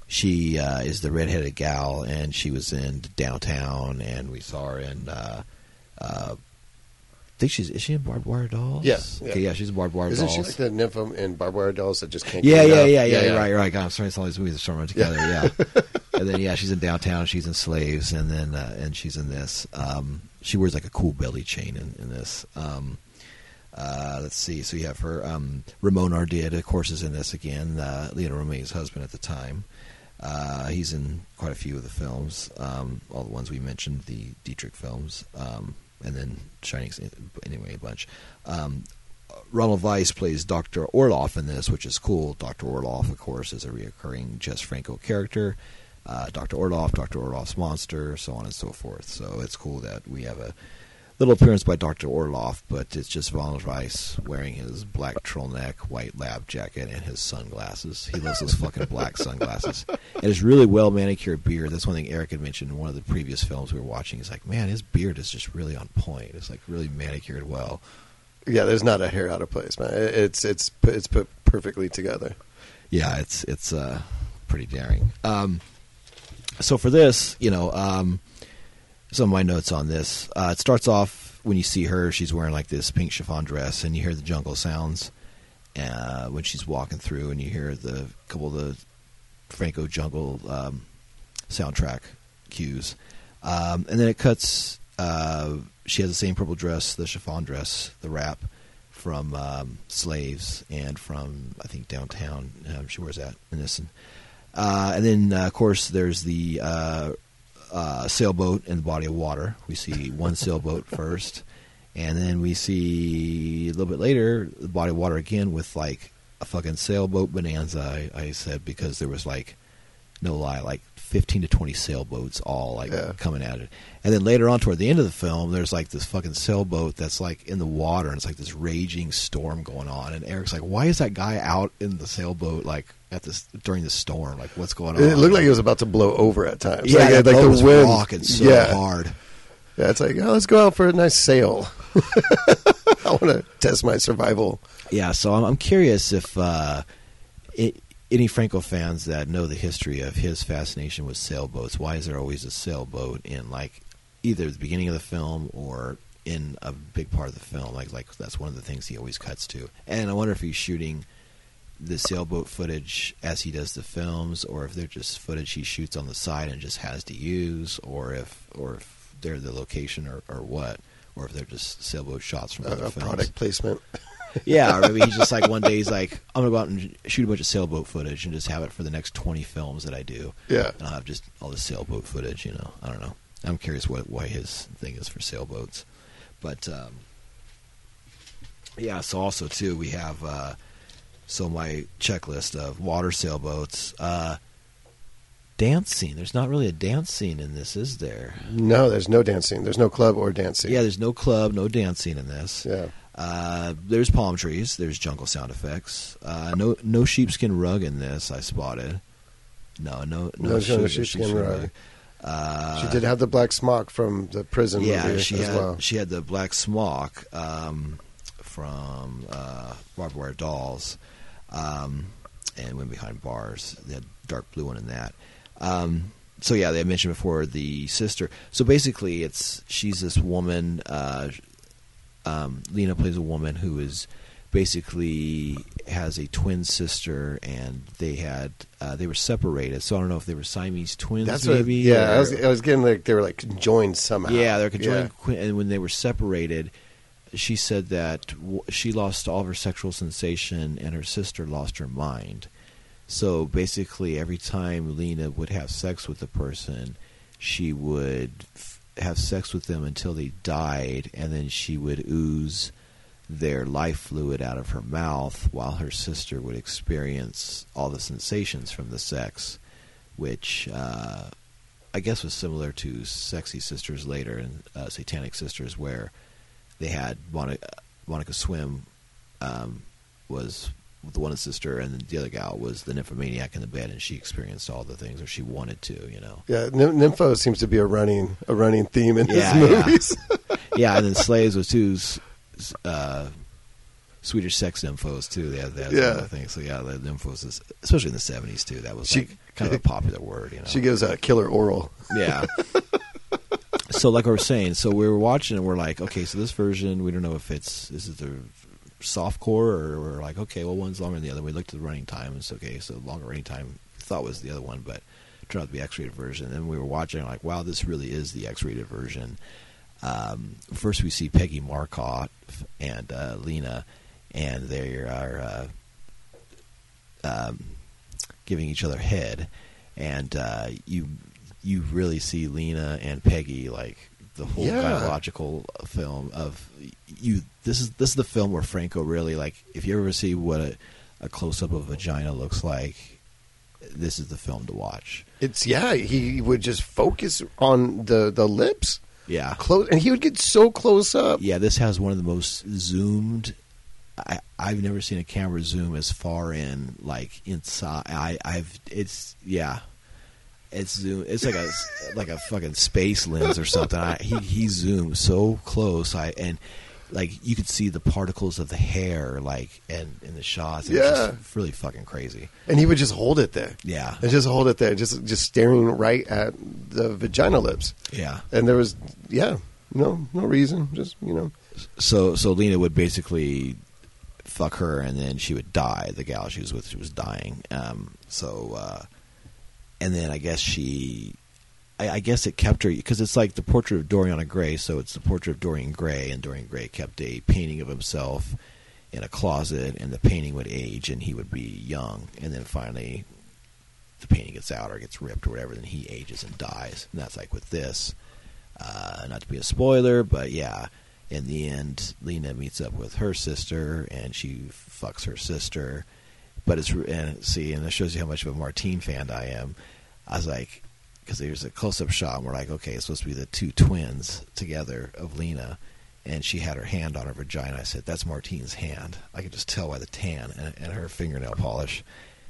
she uh, is the redheaded gal, and she was in Downtown, and we saw her in uh, uh, I think she's is she in Barbed Wire Dolls? Yeah, Okay, yeah. yeah, she's in Barbed Wire Isn't Dolls. she like the nympho in Barbed Wire Dolls that just can't? yeah, get yeah, enough? yeah, yeah, Right, right. God, I'm sorry, it's all these movies are of together. Yeah, and then yeah, she's in Downtown. She's in Slaves, and then uh, and she's in this. Um, she wears like a cool belly chain in, in this. Um, uh, let's see. So you have her. Um, Ramon Ardid, of course, is in this again. Uh, Romay's husband at the time. Uh, he's in quite a few of the films, um, all the ones we mentioned, the Dietrich films, um, and then Shining. Anyway, a bunch. Um, Ronald Weiss plays Dr. Orloff in this, which is cool. Dr. Orloff, of course, is a reoccurring Jess Franco character. Uh, Dr. Orloff, Dr. Orloff's monster, so on and so forth. So it's cool that we have a little appearance by Dr. Orloff, but it's just Ronald Weiss wearing his black turtleneck, white lab jacket, and his sunglasses. He loves those fucking black sunglasses. And his really well manicured beard. That's one thing Eric had mentioned in one of the previous films we were watching. He's like, man, his beard is just really on point. It's like really manicured well. Yeah, there's not a hair out of place, man. It's it's it's put perfectly together. yeah, it's it's uh, pretty daring. Um, so for this, you know, um, some of my notes on this. Uh, it starts off when you see her; she's wearing like this pink chiffon dress, and you hear the jungle sounds uh, when she's walking through, and you hear the couple of the Franco jungle um, soundtrack cues, um, and then it cuts. Uh, she has the same purple dress, the chiffon dress, the wrap from um, Slaves and from I think Downtown. Um, she wears that in this, and, uh, and then uh, of course there's the uh, sailboat in the body of water. We see one sailboat first, and then we see a little bit later the body of water again with like a fucking sailboat bonanza. I, I said because there was like no lie, like fifteen to twenty sailboats all like Yeah. coming at it. And then later on toward the end of the film, there's like this fucking sailboat that's like in the water and it's like this raging storm going on. And Eric's like, Why is that guy out in the sailboat like at this during the storm? Like what's going on? It looked like it was about to blow over at times. Yeah, like, like the was wind. rocking so yeah. hard. Yeah, it's like, oh, let's go out for a nice sail. I want to test my survival. Yeah, so I'm, I'm curious if uh, it, any Franco fans that know the history of his fascination with sailboats, why is there always a sailboat in like either the beginning of the film or in a big part of the film? Like, like that's one of the things he always cuts to. And I wonder if he's shooting the sailboat footage as he does the films, or if they're just footage he shoots on the side and just has to use, or if or if they're the location or, or what, or if they're just sailboat shots from A, other a films. product placement. Yeah, or maybe he's just like one day he's like, I'm gonna go out and shoot a bunch of sailboat footage and just have it for the next twenty films that I do. Yeah. and I'll have just all the sailboat footage. You know, I don't know. I'm curious what why his thing is for sailboats, but um, yeah. So also too, we have uh, so my checklist of water sailboats. Uh, dance scene. There's not really a dance scene in this, is there? No, there's no dancing. There's no club or dancing. Yeah, there's no club, no dance scene in this. Yeah. Uh, there's palm trees. There's jungle sound effects. Uh, no, no sheepskin rug in this. I spotted. No, no, no, No, sheep- sheepskin rug. Uh, She did have the black smock from the prison yeah, she as had well. she had the black smock um, from uh, Barbed Wire Dolls, um, and went behind bars. They had dark blue one in that. Um, so yeah, they mentioned before the sister. So basically, it's she's this woman. Uh, um, Lina plays a woman who is basically has a twin sister, and they had uh, they were separated. So I don't know if they were Siamese twins. That's what. maybe. Yeah, I was, I was getting like they were like conjoined somehow. yeah, they're conjoined. Yeah. And when they were separated, she said that w- she lost all of her sexual sensation, and her sister lost her mind. So basically, every time Lina would have sex with a person, she would have sex with them until they died, and then she would ooze their life fluid out of her mouth, while her sister would experience all the sensations from the sex, which. Uh, I guess was similar to Sexy Sisters later and uh, Satanic Sisters, where they had Monica, Monica Swinn um, was the one sister, and the other gal was the nymphomaniac in the bed, and she experienced all the things, or she wanted to, you know. Yeah, Nym- Nympho seems to be a running a running theme in Yeah, his yeah. movies. yeah, and then Slaves was too. Uh, Swedish sex nymphos too. They had that Yeah. thing. So yeah, the nymphos, is, especially in the seventies too. That was She- like kind of a popular word. You know, She gives a killer oral. Yeah. so like I was saying, so we were watching and we're like, okay, so this version, we don't know if it's this is the soft core or like, okay, well one's longer than the other. We looked at the running time it's okay, so longer running time thought was the other one, but turned out to be X-rated version. And we were watching like, wow, this really is the X-rated version. Um, first, we see Peggy Markoff and uh, Lina, and they are uh, um, giving each other head, and uh, you you really see Lina and Peggy like the whole Yeah. biological film of you. This is this is the film where Franco really like. If you ever see what a, a close up of a vagina looks like, this is the film to watch. It's yeah. He would just focus on the the lips Yeah, close, and he would get so close up. yeah. This has one of the most zoomed. I, I've never seen a camera zoom as far in, like inside. I, I've it's yeah, it's zoom. It's like a like a fucking space lens or something. I, he he zoomed so close. I and like you could see the particles of the hair like and in the shots. It was Yeah. just really fucking crazy. and he would just hold it there. Yeah. and just hold it there, just just staring right at the vagina lips. Yeah. And there was yeah, no no reason, just you know. so so Lina would basically fuck her, and then she would die. The gal she was with, she was dying. Um, so, uh, and then I guess she, I, I guess it kept her because it's like the portrait of Dorian Gray. So it's the portrait of Dorian Gray, and Dorian Gray kept a painting of himself in a closet, and the painting would age, and he would be young, and then finally. The painting gets out or gets ripped or whatever, then he ages and dies. And that's like with this. Uh, not to be a spoiler, but yeah, in the end, Lina meets up with her sister, and she fucks her sister. But it's and see, and it shows you how much of a Martine fan I am. I was like, because there's a close-up shot, and we're like, okay, it's supposed to be the two twins together of Lina, and she had her hand on her vagina. I said, that's Martine's hand. I could just tell by the tan and, and her fingernail polish.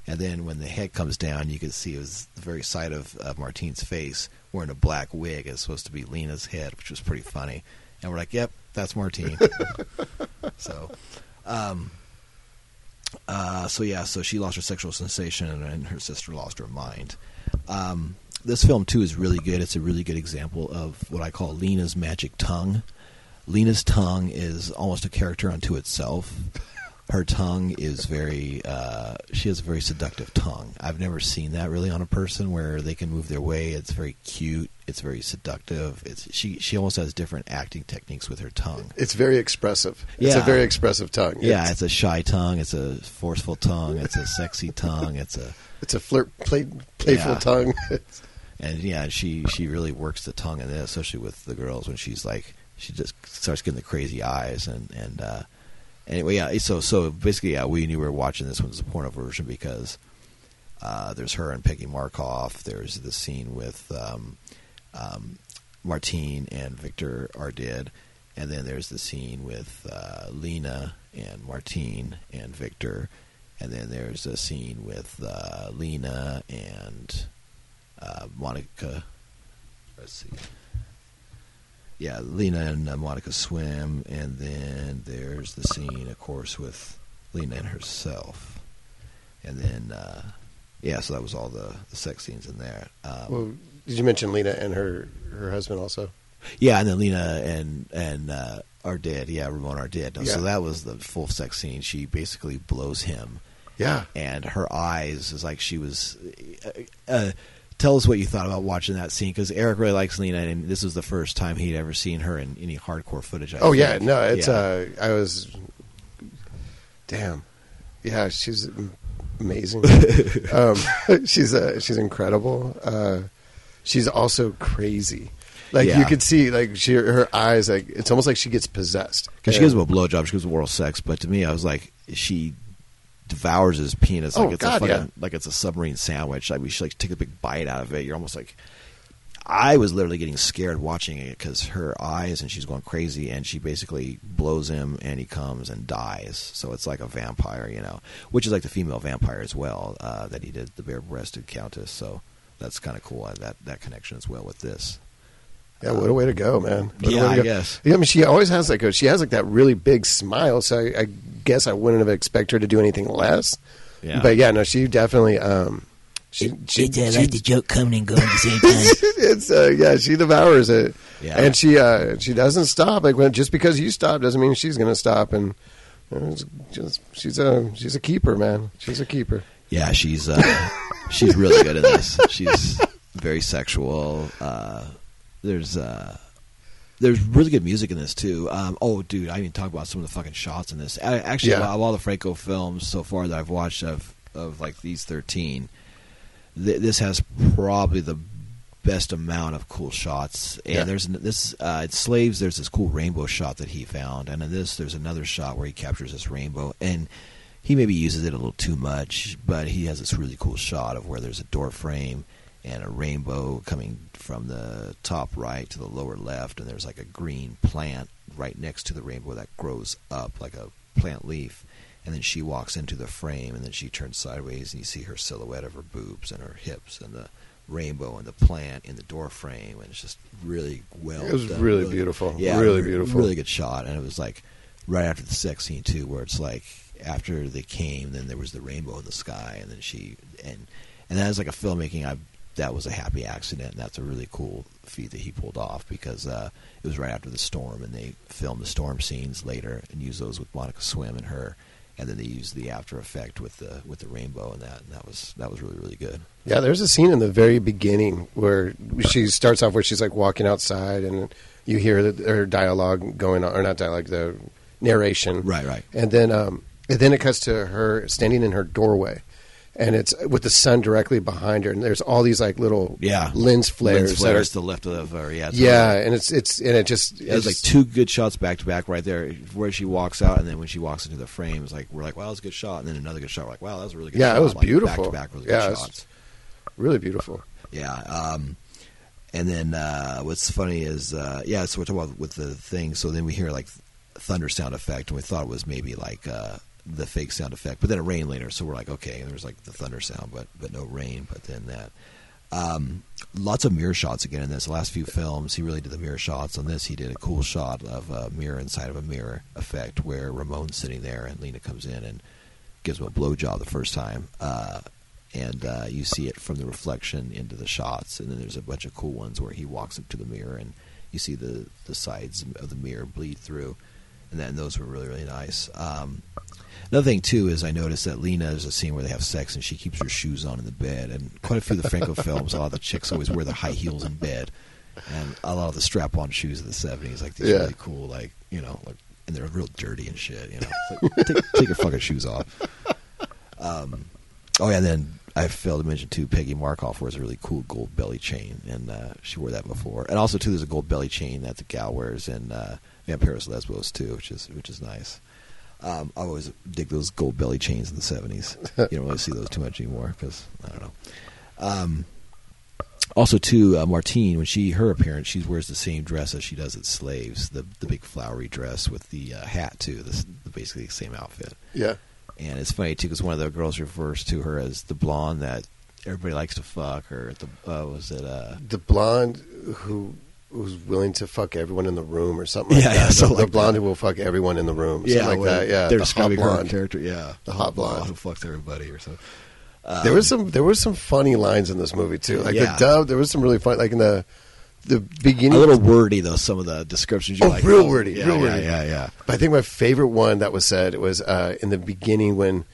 And then when the head comes down, you can see it was the very side of uh, Martine's face wearing a black wig. It's supposed to be Lina's head, which was pretty funny. And we're like, yep, that's Martine. so, um, uh, so yeah, so she lost her sexual sensation, and her sister lost her mind. Um, this film too is really good. It's a really good example of what I call Lina's magic tongue. Lina's tongue is almost a character unto itself. Her tongue is very. Uh, she has a very seductive tongue. I've never seen that really on a person where they can move their way. It's very cute. It's very seductive. It's she. She almost has different acting techniques with her tongue. It's very expressive. yeah. It's a very expressive tongue. Yeah, it's, it's a shy tongue. It's a forceful tongue. It's a sexy tongue. It's a it's a flirt, play, playful Yeah. tongue. and yeah, she she really works the tongue in this, especially with the girls when she's like she just starts getting the crazy eyes and and uh, anyway, yeah. So so basically, yeah, we knew we were watching this one as a porno version because uh, there's her and Peggy Markoff. There's the scene with um, um, Martine and Victor Ardid, and then there's the scene with uh, Lina and Martine and Victor, and then there's a scene with uh, Lina and uh, Monica. Let's see. Yeah, Lina and uh, Monica Swinn, and then there's the scene, of course, with Lina and herself, and then uh, yeah, so that was all the, the sex scenes in there. Um, well, did you mention Lina and her her husband also? yeah, and then Lina and and uh, Ardid. Yeah, Ramon Ardid. Yeah. So that was the full sex scene. She basically blows him, Yeah. and her eyes is like she was. Uh, uh, tell us what you thought about watching that scene because Eric really likes Lina, and this was the first time he'd ever seen her in any hardcore footage. I Oh yeah, no, it's Yeah. uh I was damn. Yeah, she's amazing. um she's uh she's incredible. Uh she's also crazy. Like you Yeah. could see like she her eyes like it's almost like she gets possessed. Because she gives him a blowjob, she gives him oral sex. But to me, I was like, she devours his penis like Oh, it's God, a fucking, yeah. like it's a submarine sandwich. Like we should like take a big bite out of it. You're almost like, I was literally getting scared watching it because her eyes and she's going crazy and she basically blows him and he comes and dies. So it's like a vampire, you know, which is like the female vampire as well uh, that he did the bare-breasted countess. So that's kind of cool. uh, That that connection as well with this. Yeah, what a way to go, man. What a Yeah, way to I guess. Yeah, I mean, she always has that. a, she has like that really big smile. So I, I guess I wouldn't have expected her to do anything less. Yeah. But yeah, no, she definitely. Um, She, It- she, it's, uh, she- like the joke coming and going at the same time. it's uh, yeah, she devours it, Yeah. and she uh, she doesn't stop. Like when just because you stop doesn't mean she's going to stop. And you know, it's just she's a she's a keeper, man. She's a keeper. Yeah, she's uh, she's really good in this. She's very sexual. Uh, there's uh, there's really good music in this too. Um, oh, dude, I didn't even talk about some of the fucking shots in this. I, actually, Yeah. of all the Franco films so far that I've watched of of like these thirteen, th- this has probably the best amount of cool shots. And Yeah. there's this uh, Slaves. There's this cool rainbow shot that he found, and in this, there's another shot where he captures this rainbow and. He maybe uses it a little too much, but he has this really cool shot of where there's a door frame and a rainbow coming from the top right to the lower left, and there's like a green plant right next to the rainbow that grows up like a plant leaf. And then she walks into the frame, and then she turns sideways, and you see her silhouette of her boobs and her hips, and the rainbow and the plant in the door frame, and it's just really well. It was done. really beautiful. Yeah, Really beautiful. Really good shot, and it was like right after the sex scene too, where it's like after they came, then there was the rainbow in the sky, and then she and and that was like a filmmaking. I that was a happy accident. And that's a really cool feat that he pulled off because uh, it was right after the storm, and they filmed the storm scenes later and used those with Monica Swinn and her, and then they used the after effect with the with the rainbow and that, and that was that was really really good. Yeah, there's a scene in the very beginning where she starts off where she's like walking outside, and you hear the, her dialogue going on, or not dialogue, the narration. Right, right. And then, um, and then it cuts to her standing in her doorway, and it's with the sun directly behind her, and there's all these like little Yeah, lens flares. Lens flares are- to the left of her. Yeah, it's yeah, and it's it's and it just It was like two good shots back to back right there, where she walks out, and then when she walks into the frame, it's like we're like, "Wow, that was a good shot," and then another good shot. We're like, "Wow, that was a really good." Yeah, it was Like, beautiful. Back to back, really Yeah, good shots. really beautiful. Yeah. Um, and then uh, what's funny is, uh, yeah, so we're talking about with the thing. So then we hear like thunder sound effect, and we thought it was maybe like uh, the fake sound effect, but then it rained later. So we're like, okay, And there was like the thunder sound, but but no rain. But then that. Um, lots of mirror shots again in this. The last few films, he really did the mirror shots. On this, he did a cool shot of a mirror inside of a mirror effect where Ramon's sitting there and Lina comes in and gives him a blowjob the first time. Uh, and uh, you see it from the reflection into the shots. And then there's a bunch of cool ones where he walks up to the mirror and you see the, the sides of the mirror bleed through. And then those were really, really nice. Um, another thing, too, is I noticed that Lina, there's a scene where they have sex and she keeps her shoes on in the bed. And quite a few of the Franco films, a lot of the chicks always wear their high heels in bed. And a lot of the strap on shoes of the 70s, like these Yeah. really cool, like, you know, like, and they're real dirty and shit, you know. Like, take, take your fucking shoes off. Um, oh yeah, and then I failed to mention too. Peggy Markoff wears a really cool gold belly chain, and uh, she wore that before. And also too, there's a gold belly chain that the gal wears in uh, Vampiros Lesbos too, which is which is nice. Um, I always dig those gold belly chains in the '70s. you don't really see those too much anymore because I don't know. Um, also, too, uh, Martine when she her appearance, she wears the same dress as she does at Slaves, the the big flowery dress with the uh, hat too. This basically the same outfit. Yeah, And it's funny too because one of the girls refers to her as the blonde that everybody likes to fuck, or the uh, was it? Uh, the blonde who who's willing to fuck everyone in the room or something like Yeah, that. yeah, the, something the like blonde that. who will fuck everyone in the room. something like that. Yeah, they're the hot her blonde. character. Yeah, The hot blonde. who fucks everybody or something. there was some there was some funny lines in this movie too. Like Yeah. the dub, there was some really fun. Like in the the beginning, A little wordy though. Some of the descriptions. You're Oh, like, real wordy, Yeah, real yeah, yeah, yeah. But I think my favorite one that was said was uh, in the beginning when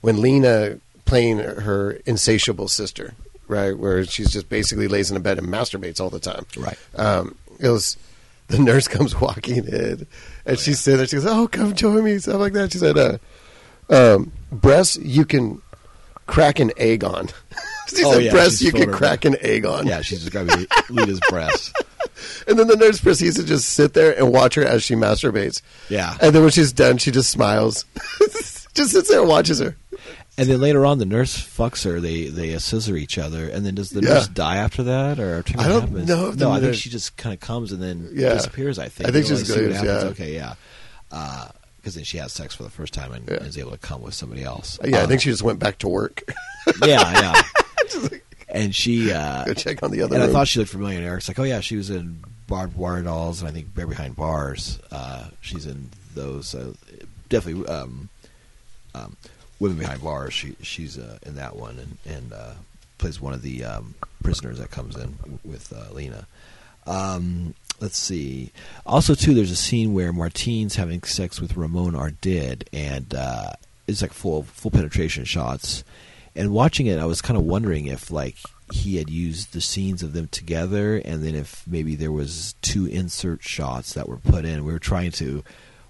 when Lina playing her insatiable sister, right, where she's just basically lays in a bed and masturbates all the time. Right. Um, it was the nurse comes walking in and she's sitting there. She goes, "Oh, come join me," stuff like that. She said, uh, um, "Breasts you can crack an egg on." she Oh, said, yeah, "Breasts you can crack an egg on." Yeah, she's describing Lina's breasts. And then the nurse proceeds to just sit there and watch her as she masturbates. Yeah. And then when she's done, she just smiles. just sits there and watches her. And then later on, the nurse fucks her. They they scissor each other, and then does the Yeah. nurse die after that, or I don't happens? know if No, I think she just kind of comes and then Yeah. disappears. I think. I think she's don't really see what goes, yeah. Okay, yeah. Because then she has sex for the first time and Yeah. is able to come with somebody else. Yeah, I Um, think she just went back to work. yeah, yeah. and she uh, Go check on the other and I thought she looked familiar. And Eric's like, oh yeah, she was in Barbed Wire Dolls, and I think Bear Behind Bars. Uh, she's in those. Uh, definitely, um, um, Women Behind Bars. She she's uh, in that one, and and uh, plays one of the um, prisoners that comes in with uh, Lina. Um, let's see. Also, too, there's a scene where Martine's having sex with Ramon Ardid, and uh, it's like full full penetration shots. And watching it, I was kind of wondering if like he had used the scenes of them together, and then if maybe there was two insert shots that were put in. We were trying to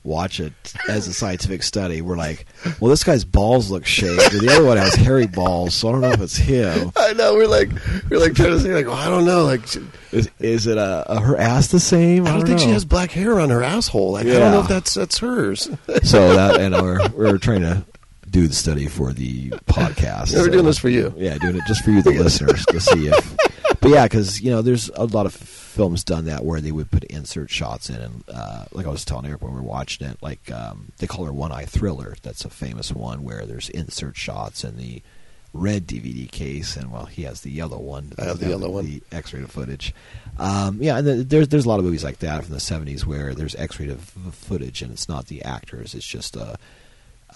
watch it as a scientific study. We're like, well, this guy's balls look shaved, the other one has hairy balls, so I don't know if it's him. I know we're like we're like trying to say like, well, I don't know, like. she- Is, is it uh uh her ass the same? I don't think she has black hair on her asshole. Like I don't know if that's that's hers. so that and we're we're trying to do the study for the podcast. Yeah, we're So- doing this for you. Yeah, doing it just for you, the listeners, to see if. But yeah, because you know, there's a lot of films done that where they would put insert shots in, and uh, like I was telling Eric when we were watching it, like um, they call her One Eye Thriller. That's a famous one where there's insert shots in the red DVD case, and well, he has the yellow one. I have the yellow one. The X-rated footage. Um, yeah, and there's there's a lot of movies like that from the '70s where there's X-rated footage, and it's not the actors; it's just uh,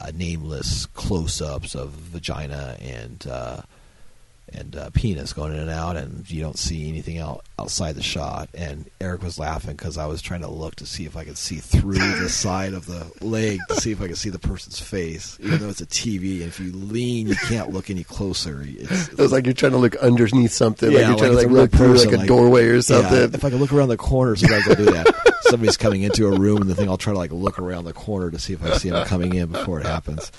uh, nameless close-ups of vagina and uh, and uh, penis going in and out, and you don't see anything out outside the shot. And Eric was laughing because I was trying to look to see if I could see through the side of the leg to see if I could see the person's face, even though it's a TV. And if you lean, you can't look any closer. It's, It was like you're trying to look underneath something. Yeah, like you're trying like it's to like look through like a doorway or Yeah, something. if I can look around the corner, sometimes I'll do that. Somebody's coming into a room, and the thing I'll try to like look around the corner to see if I see them coming in before it happens,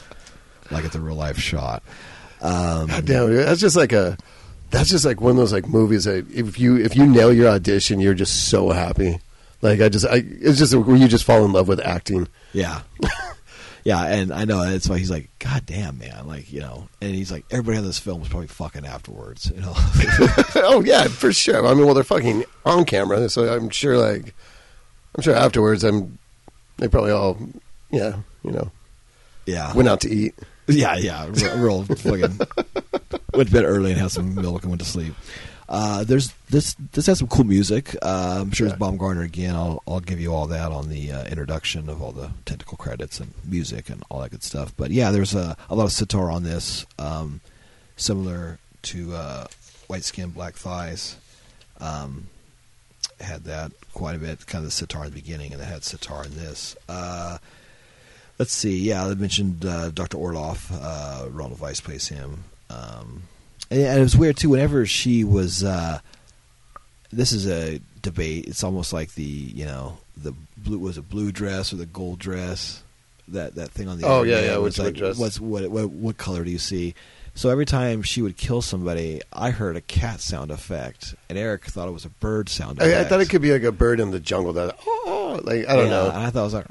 like it's a real life shot. Um, God damn, that's just like a that's just like one of those like movies that if you if you nail your audition, you're just so happy. Like I just I it's just where you just fall in love with acting. Yeah. yeah, and I know that's why he's like, God damn, man, like you know, and he's like, everybody on this film was probably fucking afterwards, you know. oh yeah, for sure. I mean, well, they're fucking on camera, so I'm sure. Like, I'm sure afterwards, I'm. They probably all, yeah, you know, yeah, went out to eat. Yeah, yeah, real, fucking went to bed early and had some milk and went to sleep. Uh, there's this. This has some cool music. Uh, I'm sure Yeah. it's Baumgartner again. I'll I'll give you all that on the uh, introduction of all the technical credits and music and all that good stuff. But yeah, there's a, a lot of sitar on this, um, similar to uh, White Skin, Black Thighs. Um, had that quite a bit, kind of the sitar in the beginning, and it had sitar in this. Let's see. Yeah, I mentioned uh, Dr. Orloff. Uh, Ronald Weiss plays him. Um, and, and it was weird too. Whenever she was, uh, this is a debate. It's almost like the you know the blue was it blue dress or the gold dress. That that thing on the Oh, yeah, yeah, was which- like, what dress? What's what, what what color do you see? So every time she would kill somebody, I heard a cat sound effect, and Eric thought it was a bird sound effect. I, I thought it could be like a bird in the jungle that, oh, like I don't Yeah, know. And I thought it was like,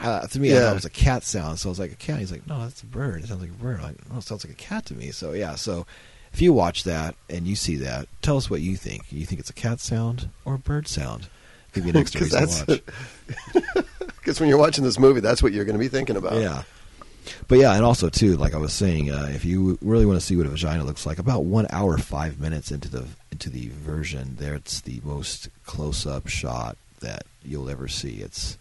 uh, to me, I thought it was a cat sound. So I was like, a cat. He's like, no, that's a bird. It sounds like a bird. I'm like, no, it sounds like a cat to me. So yeah. So if you watch that and you see that, tell us what you think. You think it's a cat sound or a bird sound? Give you an extra reason to watch. Because when you're watching this movie, that's what you're going to be thinking about. Yeah. But yeah, and also too, like I was saying, uh, if you really want to see what a vagina looks like, about one hour five minutes into the into the version, there it's the most close up shot that you'll ever see. It's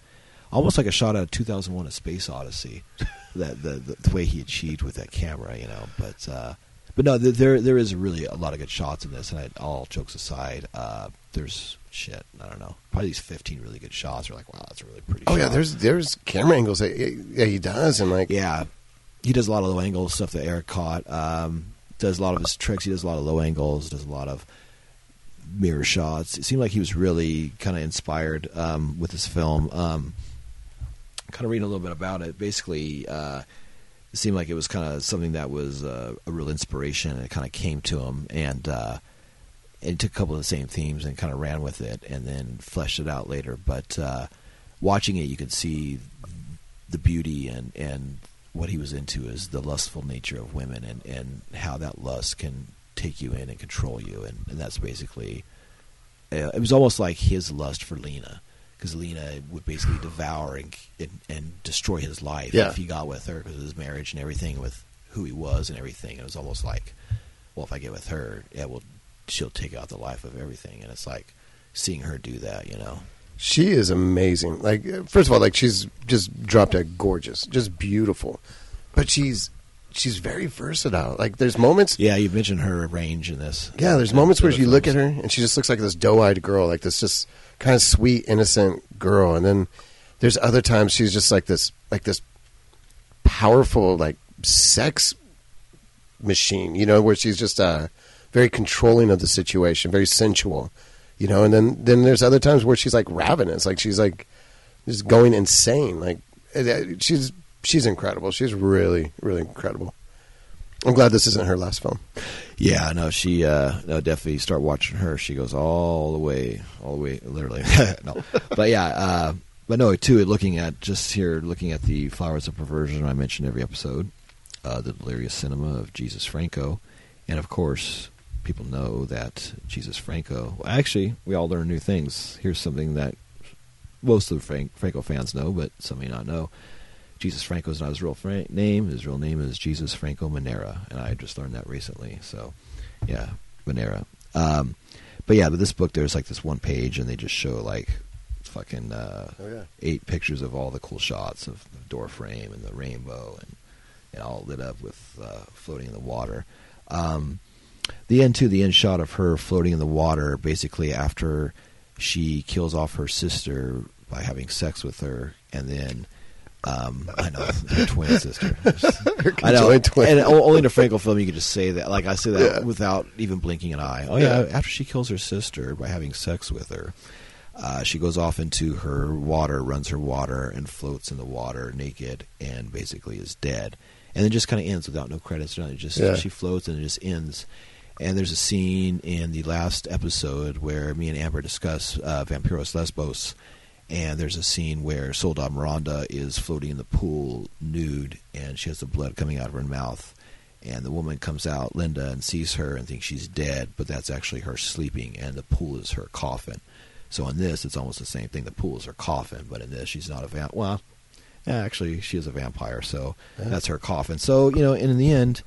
almost like a shot out of 2001: A Space Odyssey. that the, the the way he achieved with that camera, you know. But uh, but no, there there is really a lot of good shots in this. And I, all jokes aside, uh, there's shit. I don't know, probably these 15 really good shots. Are like, wow, that's a really pretty. Oh yeah, there's there's camera angles that yeah, he does, and like Yeah, he does a lot of low angle stuff that Eric caught. Um, does a lot of his tricks. He does a lot of low angles. Does a lot of mirror shots. It seemed like he was really kind of inspired um, with this film. Um, kind of reading a little bit about it. Basically, uh, it seemed like it was kind of something that was uh, a real inspiration, and it kind of came to him and. Uh, and took a couple of the same themes and kind of ran with it, and then fleshed it out later. But uh, watching it, you could see the beauty and and what he was into is the lustful nature of women and and how that lust can take you in and control you and, and that's basically uh, it was almost like his lust for Lina because Lina would basically devour and, and and destroy his life Yeah. if he got with her because of his marriage and everything with who he was and everything it was almost like well if I get with her yeah well she'll take out the life of everything and it's like seeing her do that you know She is amazing. Like, uh, first of all, like she's just dropped dead gorgeous, just beautiful. But she's she's very versatile. Like there's moments. Yeah, you mentioned her range in this. Yeah, there's moments where you look at her and she just looks like this doe-eyed girl, like this just kind of sweet, innocent girl, and then there's other times she's just like this, like this powerful, like sex machine, you know, where she's just uh, very controlling of the situation, very sensual, you know, and then then there's other times where she's like ravenous, like she's like just going insane, like it- it- she's she's incredible. She's really really incredible. I'm glad this isn't her last film. Yeah, no, she uh no definitely start watching her. She goes all the way, all the way, literally. no, but yeah, uh, but no, too. Looking at just here, looking at the flowers of perversion, I mentioned every episode, uh, the delirious cinema of Jesus Franco, and of course, people know that Jesus Franco. Well, actually, we all learn new things. Here's something that most of the Frank, Franco fans know, but some may not know. Jesus Franco is not his real fra- name. His real name is Jesus Franco Manera, and I just learned that recently. So, yeah, Manera. Um, but yeah, but this book there's like this one page, and they just show like fucking uh, Oh, yeah. eight pictures of all the cool shots of the door frame and the rainbow, and and all lit up with uh, floating in the water. Um, the end to the end shot of her floating in the water, basically after she kills off her sister by having sex with her, and then um, I know her twin sister. I know, and only in a Franco film you could just say that. Like I say that Yeah. without even blinking an eye. Oh yeah, Yeah. after she kills her sister by having sex with her, uh, she goes off into her water, runs her water, and floats in the water naked, and basically is dead. And then just kind of ends without no credits. or nothing. Just Yeah. she floats and it just ends. And there's a scene in the last episode where me and Amber discuss uh, Vampiros Lesbos, and there's a scene where Soledad Miranda is floating in the pool nude, and she has the blood coming out of her mouth. And the woman comes out, Linda, and sees her and thinks she's dead, but that's actually her sleeping, and the pool is her coffin. So in this, it's almost the same thing. The pool is her coffin, but in this, she's not a vamp. Well, actually, she is a vampire, so that's her coffin. So you know, and in the end,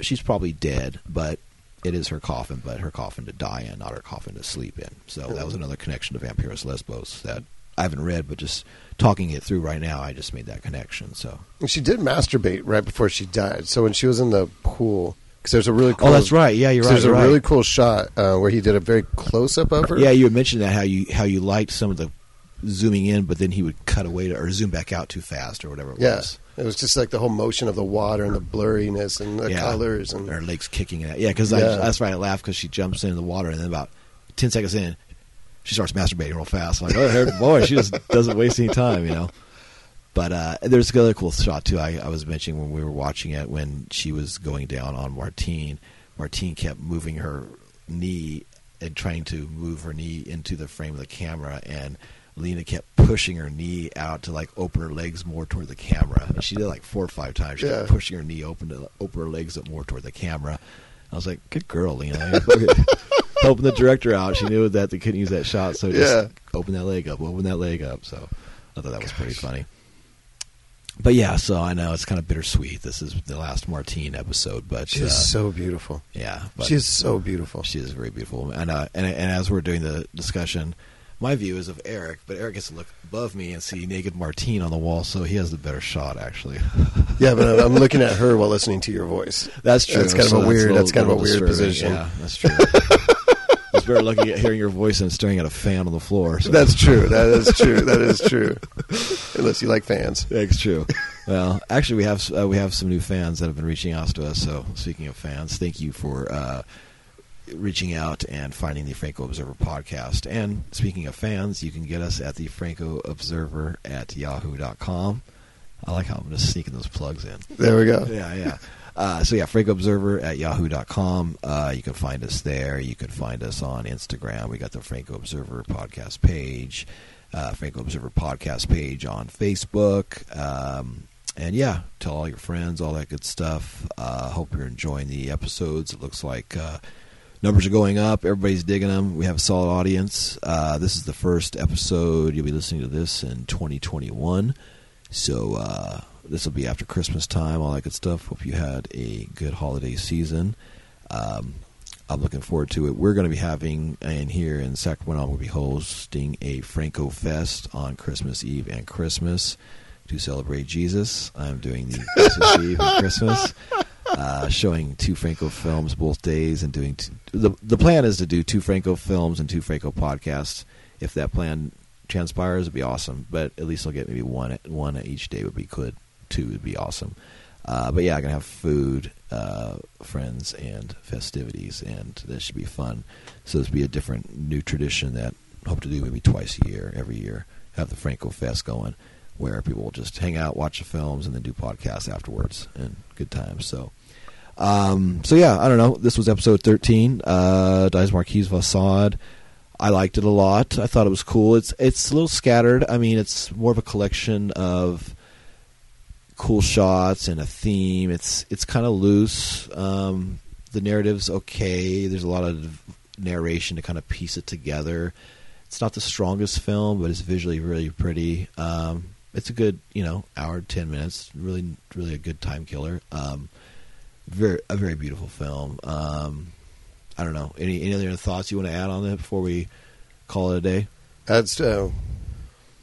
she's probably dead, but it is her coffin, but her coffin to die in, not her coffin to sleep in. So that was another connection to Vampiros Lesbos that I haven't read, but just talking it through right now, I just made that connection. So And she did masturbate right before she died. So when she was in the pool, because there's a really cool. Oh, that's right. Yeah, you're right, There's you're a right. really cool shot uh, where he did a very close up of her. yeah, you had mentioned that how you how you liked some of the zooming in, but then he would cut away to, or zoom back out too fast or whatever it yeah. was. It was just like the whole motion of the water and the blurriness and the Yeah. colors and her legs kicking it. Yeah, because Yeah. that's why I laughed because she jumps in the water and then about ten seconds in, she starts masturbating real fast. I'm like, oh, her- boy, she just doesn't waste any time, you know. But uh, there's another cool shot too. I, I was mentioning when we were watching it when she was going down on Martine. Martine kept moving her knee and trying to move her knee into the frame of the camera, and Lina kept pushing her knee out to like open her legs more toward the camera. And she did like four or five times. She kept pushing her knee open to open her legs up more toward the camera. I was like, "Good girl, Lina." Helping the director out. She knew that they couldn't use that shot, so just Yeah. open that leg up, open that leg up. So I thought that was pretty funny. But yeah, so I know it's kind of bittersweet. This is the last Martine episode, but she's uh, so beautiful. yeah, She's so beautiful. she is very beautiful. And, uh, and and as we're doing the discussion, my view is of Eric, but Eric gets to look above me and see naked Martine on the wall, so he has the better shot actually. Yeah, but I'm looking at her while listening to your voice. That's true. That's kind of a weird. little- That's kind of a weird position. Yeah, that's true. it's better looking at hearing your voice and staring at a fan on the floor. So. That's true. That is true. That is true. Unless you like fans. That's true. Well, actually, we have uh, we have some new fans that have been reaching out to us. So, speaking of fans, thank you for uh, reaching out and finding the Franco Observer podcast. And speaking of fans, you can get us at the Franco Observer at yahoo.com. I like how I'm just sneaking those plugs in. There we go. Yeah, yeah. Uh, so yeah, Franco Observer at yahoo.com. Uh, you can find us there. You can find us on Instagram. We got the Franco Observer podcast page, uh, Franco Observer podcast page on Facebook. Um, and yeah, tell all your friends, all that good stuff. Uh, hope you're enjoying the episodes. It looks like uh, numbers are going up. Everybody's digging them. We have a solid audience. Uh, this is the first episode. You'll be listening to this in 2021. So uh, this will be after Christmas time, all that good stuff. Hope you had a good holiday season. Um, I'm looking forward to it. We're going to be having, and here in Sacramento, I'm going to be hosting a Franco Fest on Christmas Eve and Christmas to celebrate Jesus. I'm doing the Christmas Eve and Christmas, uh, showing two Franco films both days, and doing two, the the plan is to do two Franco films and two Franco podcasts. If that plan transpires, it'd be awesome. But at least I'll get maybe one one each day would be good. Two would be awesome. Uh, but yeah, I'm gonna have food, uh, friends, and festivities, and that should be fun. So this will be a different new tradition that I hope to do maybe twice a year, every year. Have the Franco Fest going, where people will just hang out, watch the films, and then do podcasts afterwards, and good times. So. Um, so yeah, I don't know. This was episode 13, uh, Die Marquise Von Sade. I liked it a lot. I thought it was cool. It's it's a little scattered. I mean, it's more of a collection of cool shots and a theme. It's it's kind of loose. Um, the narrative's okay. There's a lot of narration to kind of piece it together. It's not the strongest film, but it's visually really pretty. Um, it's a good, you know, hour ten minutes. Really, really a good time killer. Um, very a very beautiful film. Um, I don't know. Any any other thoughts you want to add on it before we call it a day? That's uh,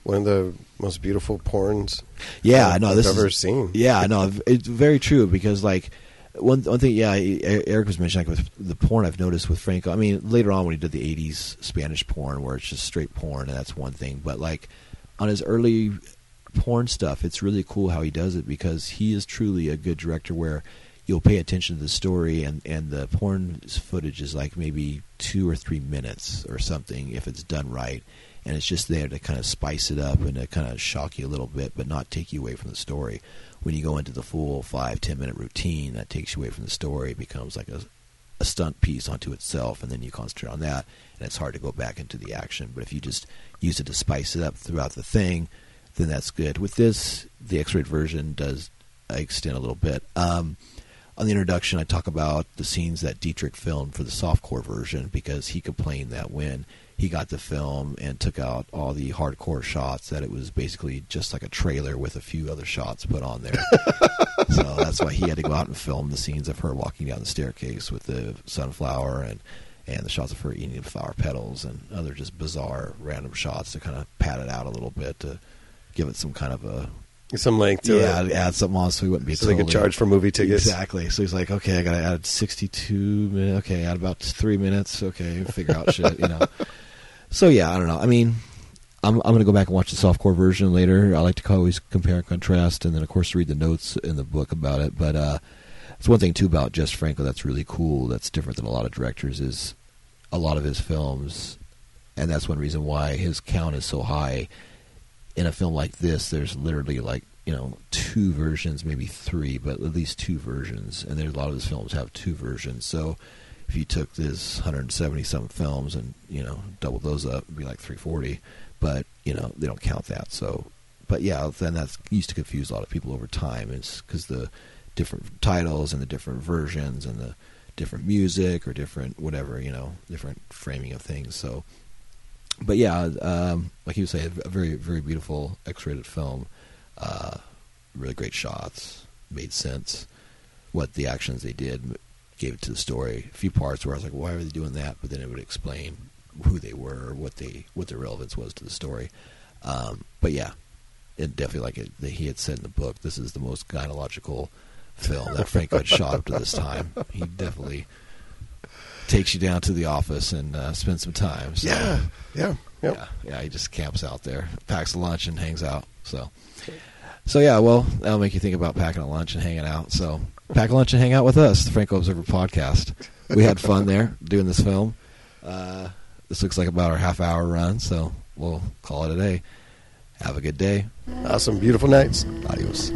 one of the most beautiful porns. Yeah, I've no, this ever is, seen. Yeah, no, it's very true because like one one thing, yeah, Eric was mentioning like with the porn I've noticed with Franco. I mean, later on when he did the '80s Spanish porn, where it's just straight porn, and that's one thing. But like on his early porn stuff, it's really cool how he does it because he is truly a good director. Where you'll pay attention to the story, and and the porn footage is like maybe two or three minutes or something if it's done right and it's just there to kind of spice it up and to kind of shock you a little bit, but not take you away from the story. When you go into the full five ten minute routine, that takes you away from the story. It becomes like a, a stunt piece onto itself, and then you concentrate on that, and it's hard to go back into the action. But if you just use it to spice it up throughout the thing, then that's good. With this, the X-rated version does extend a little bit. Um, on the introduction, I talk about the scenes that Dietrich filmed for the softcore version because he complained that when he got the film and took out all the hardcore shots that it was basically just like a trailer with a few other shots put on there. so that's why he had to go out and film the scenes of her walking down the staircase with the sunflower and and the shots of her eating the flower petals and other just bizarre random shots to kind of pad it out a little bit to give it some kind of a Some length to yeah it. add something on so we wouldn't be So they could charge for movie tickets. Exactly. So he's like, okay, I got to add 62 minutes. Okay, add about three minutes. Okay, figure out shit, you know. So yeah, I don't know. I mean, I'm I'm gonna go back and watch the softcore version later. I like to always compare and contrast, and then of course read the notes in the book about it. But uh, it's one thing too about Jess Franco that's really cool. That's different than a lot of directors. Is a lot of his films, and that's one reason why his count is so high. In a film like this, there's literally like you know two versions, maybe three, but at least two versions. And there's a lot of these films have two versions. So if you took this 170 some films and you know double those up, it'd be like 340. But you know they don't count that. So, but yeah, then that's used to confuse a lot of people over time. Is because the different titles and the different versions and the different music or different whatever you know different framing of things. So, but yeah, um, like you say, a very very beautiful X-rated film. Uh, really great shots, made sense. What the actions they did gave it to the story. A few parts where I was like, why are they doing that? But then it would explain who they were, or what they what their relevance was to the story. Um, but yeah, it definitely like it, that he had said in the book, this is the most gynecological film that Franco had shot up to this time. He definitely takes you down to the office and uh, spends some time. So, Yeah, yeah, yeah. yeah, yeah. He just camps out there, packs a lunch, and hangs out. So, so yeah. Well, that'll make you think about packing a lunch and hanging out. So, pack a lunch and hang out with us, the Franco Observer podcast. We had fun there doing this film. Uh, this looks like about our half hour run, so we'll call it a day. Have a good day. Awesome, beautiful nights. Adios.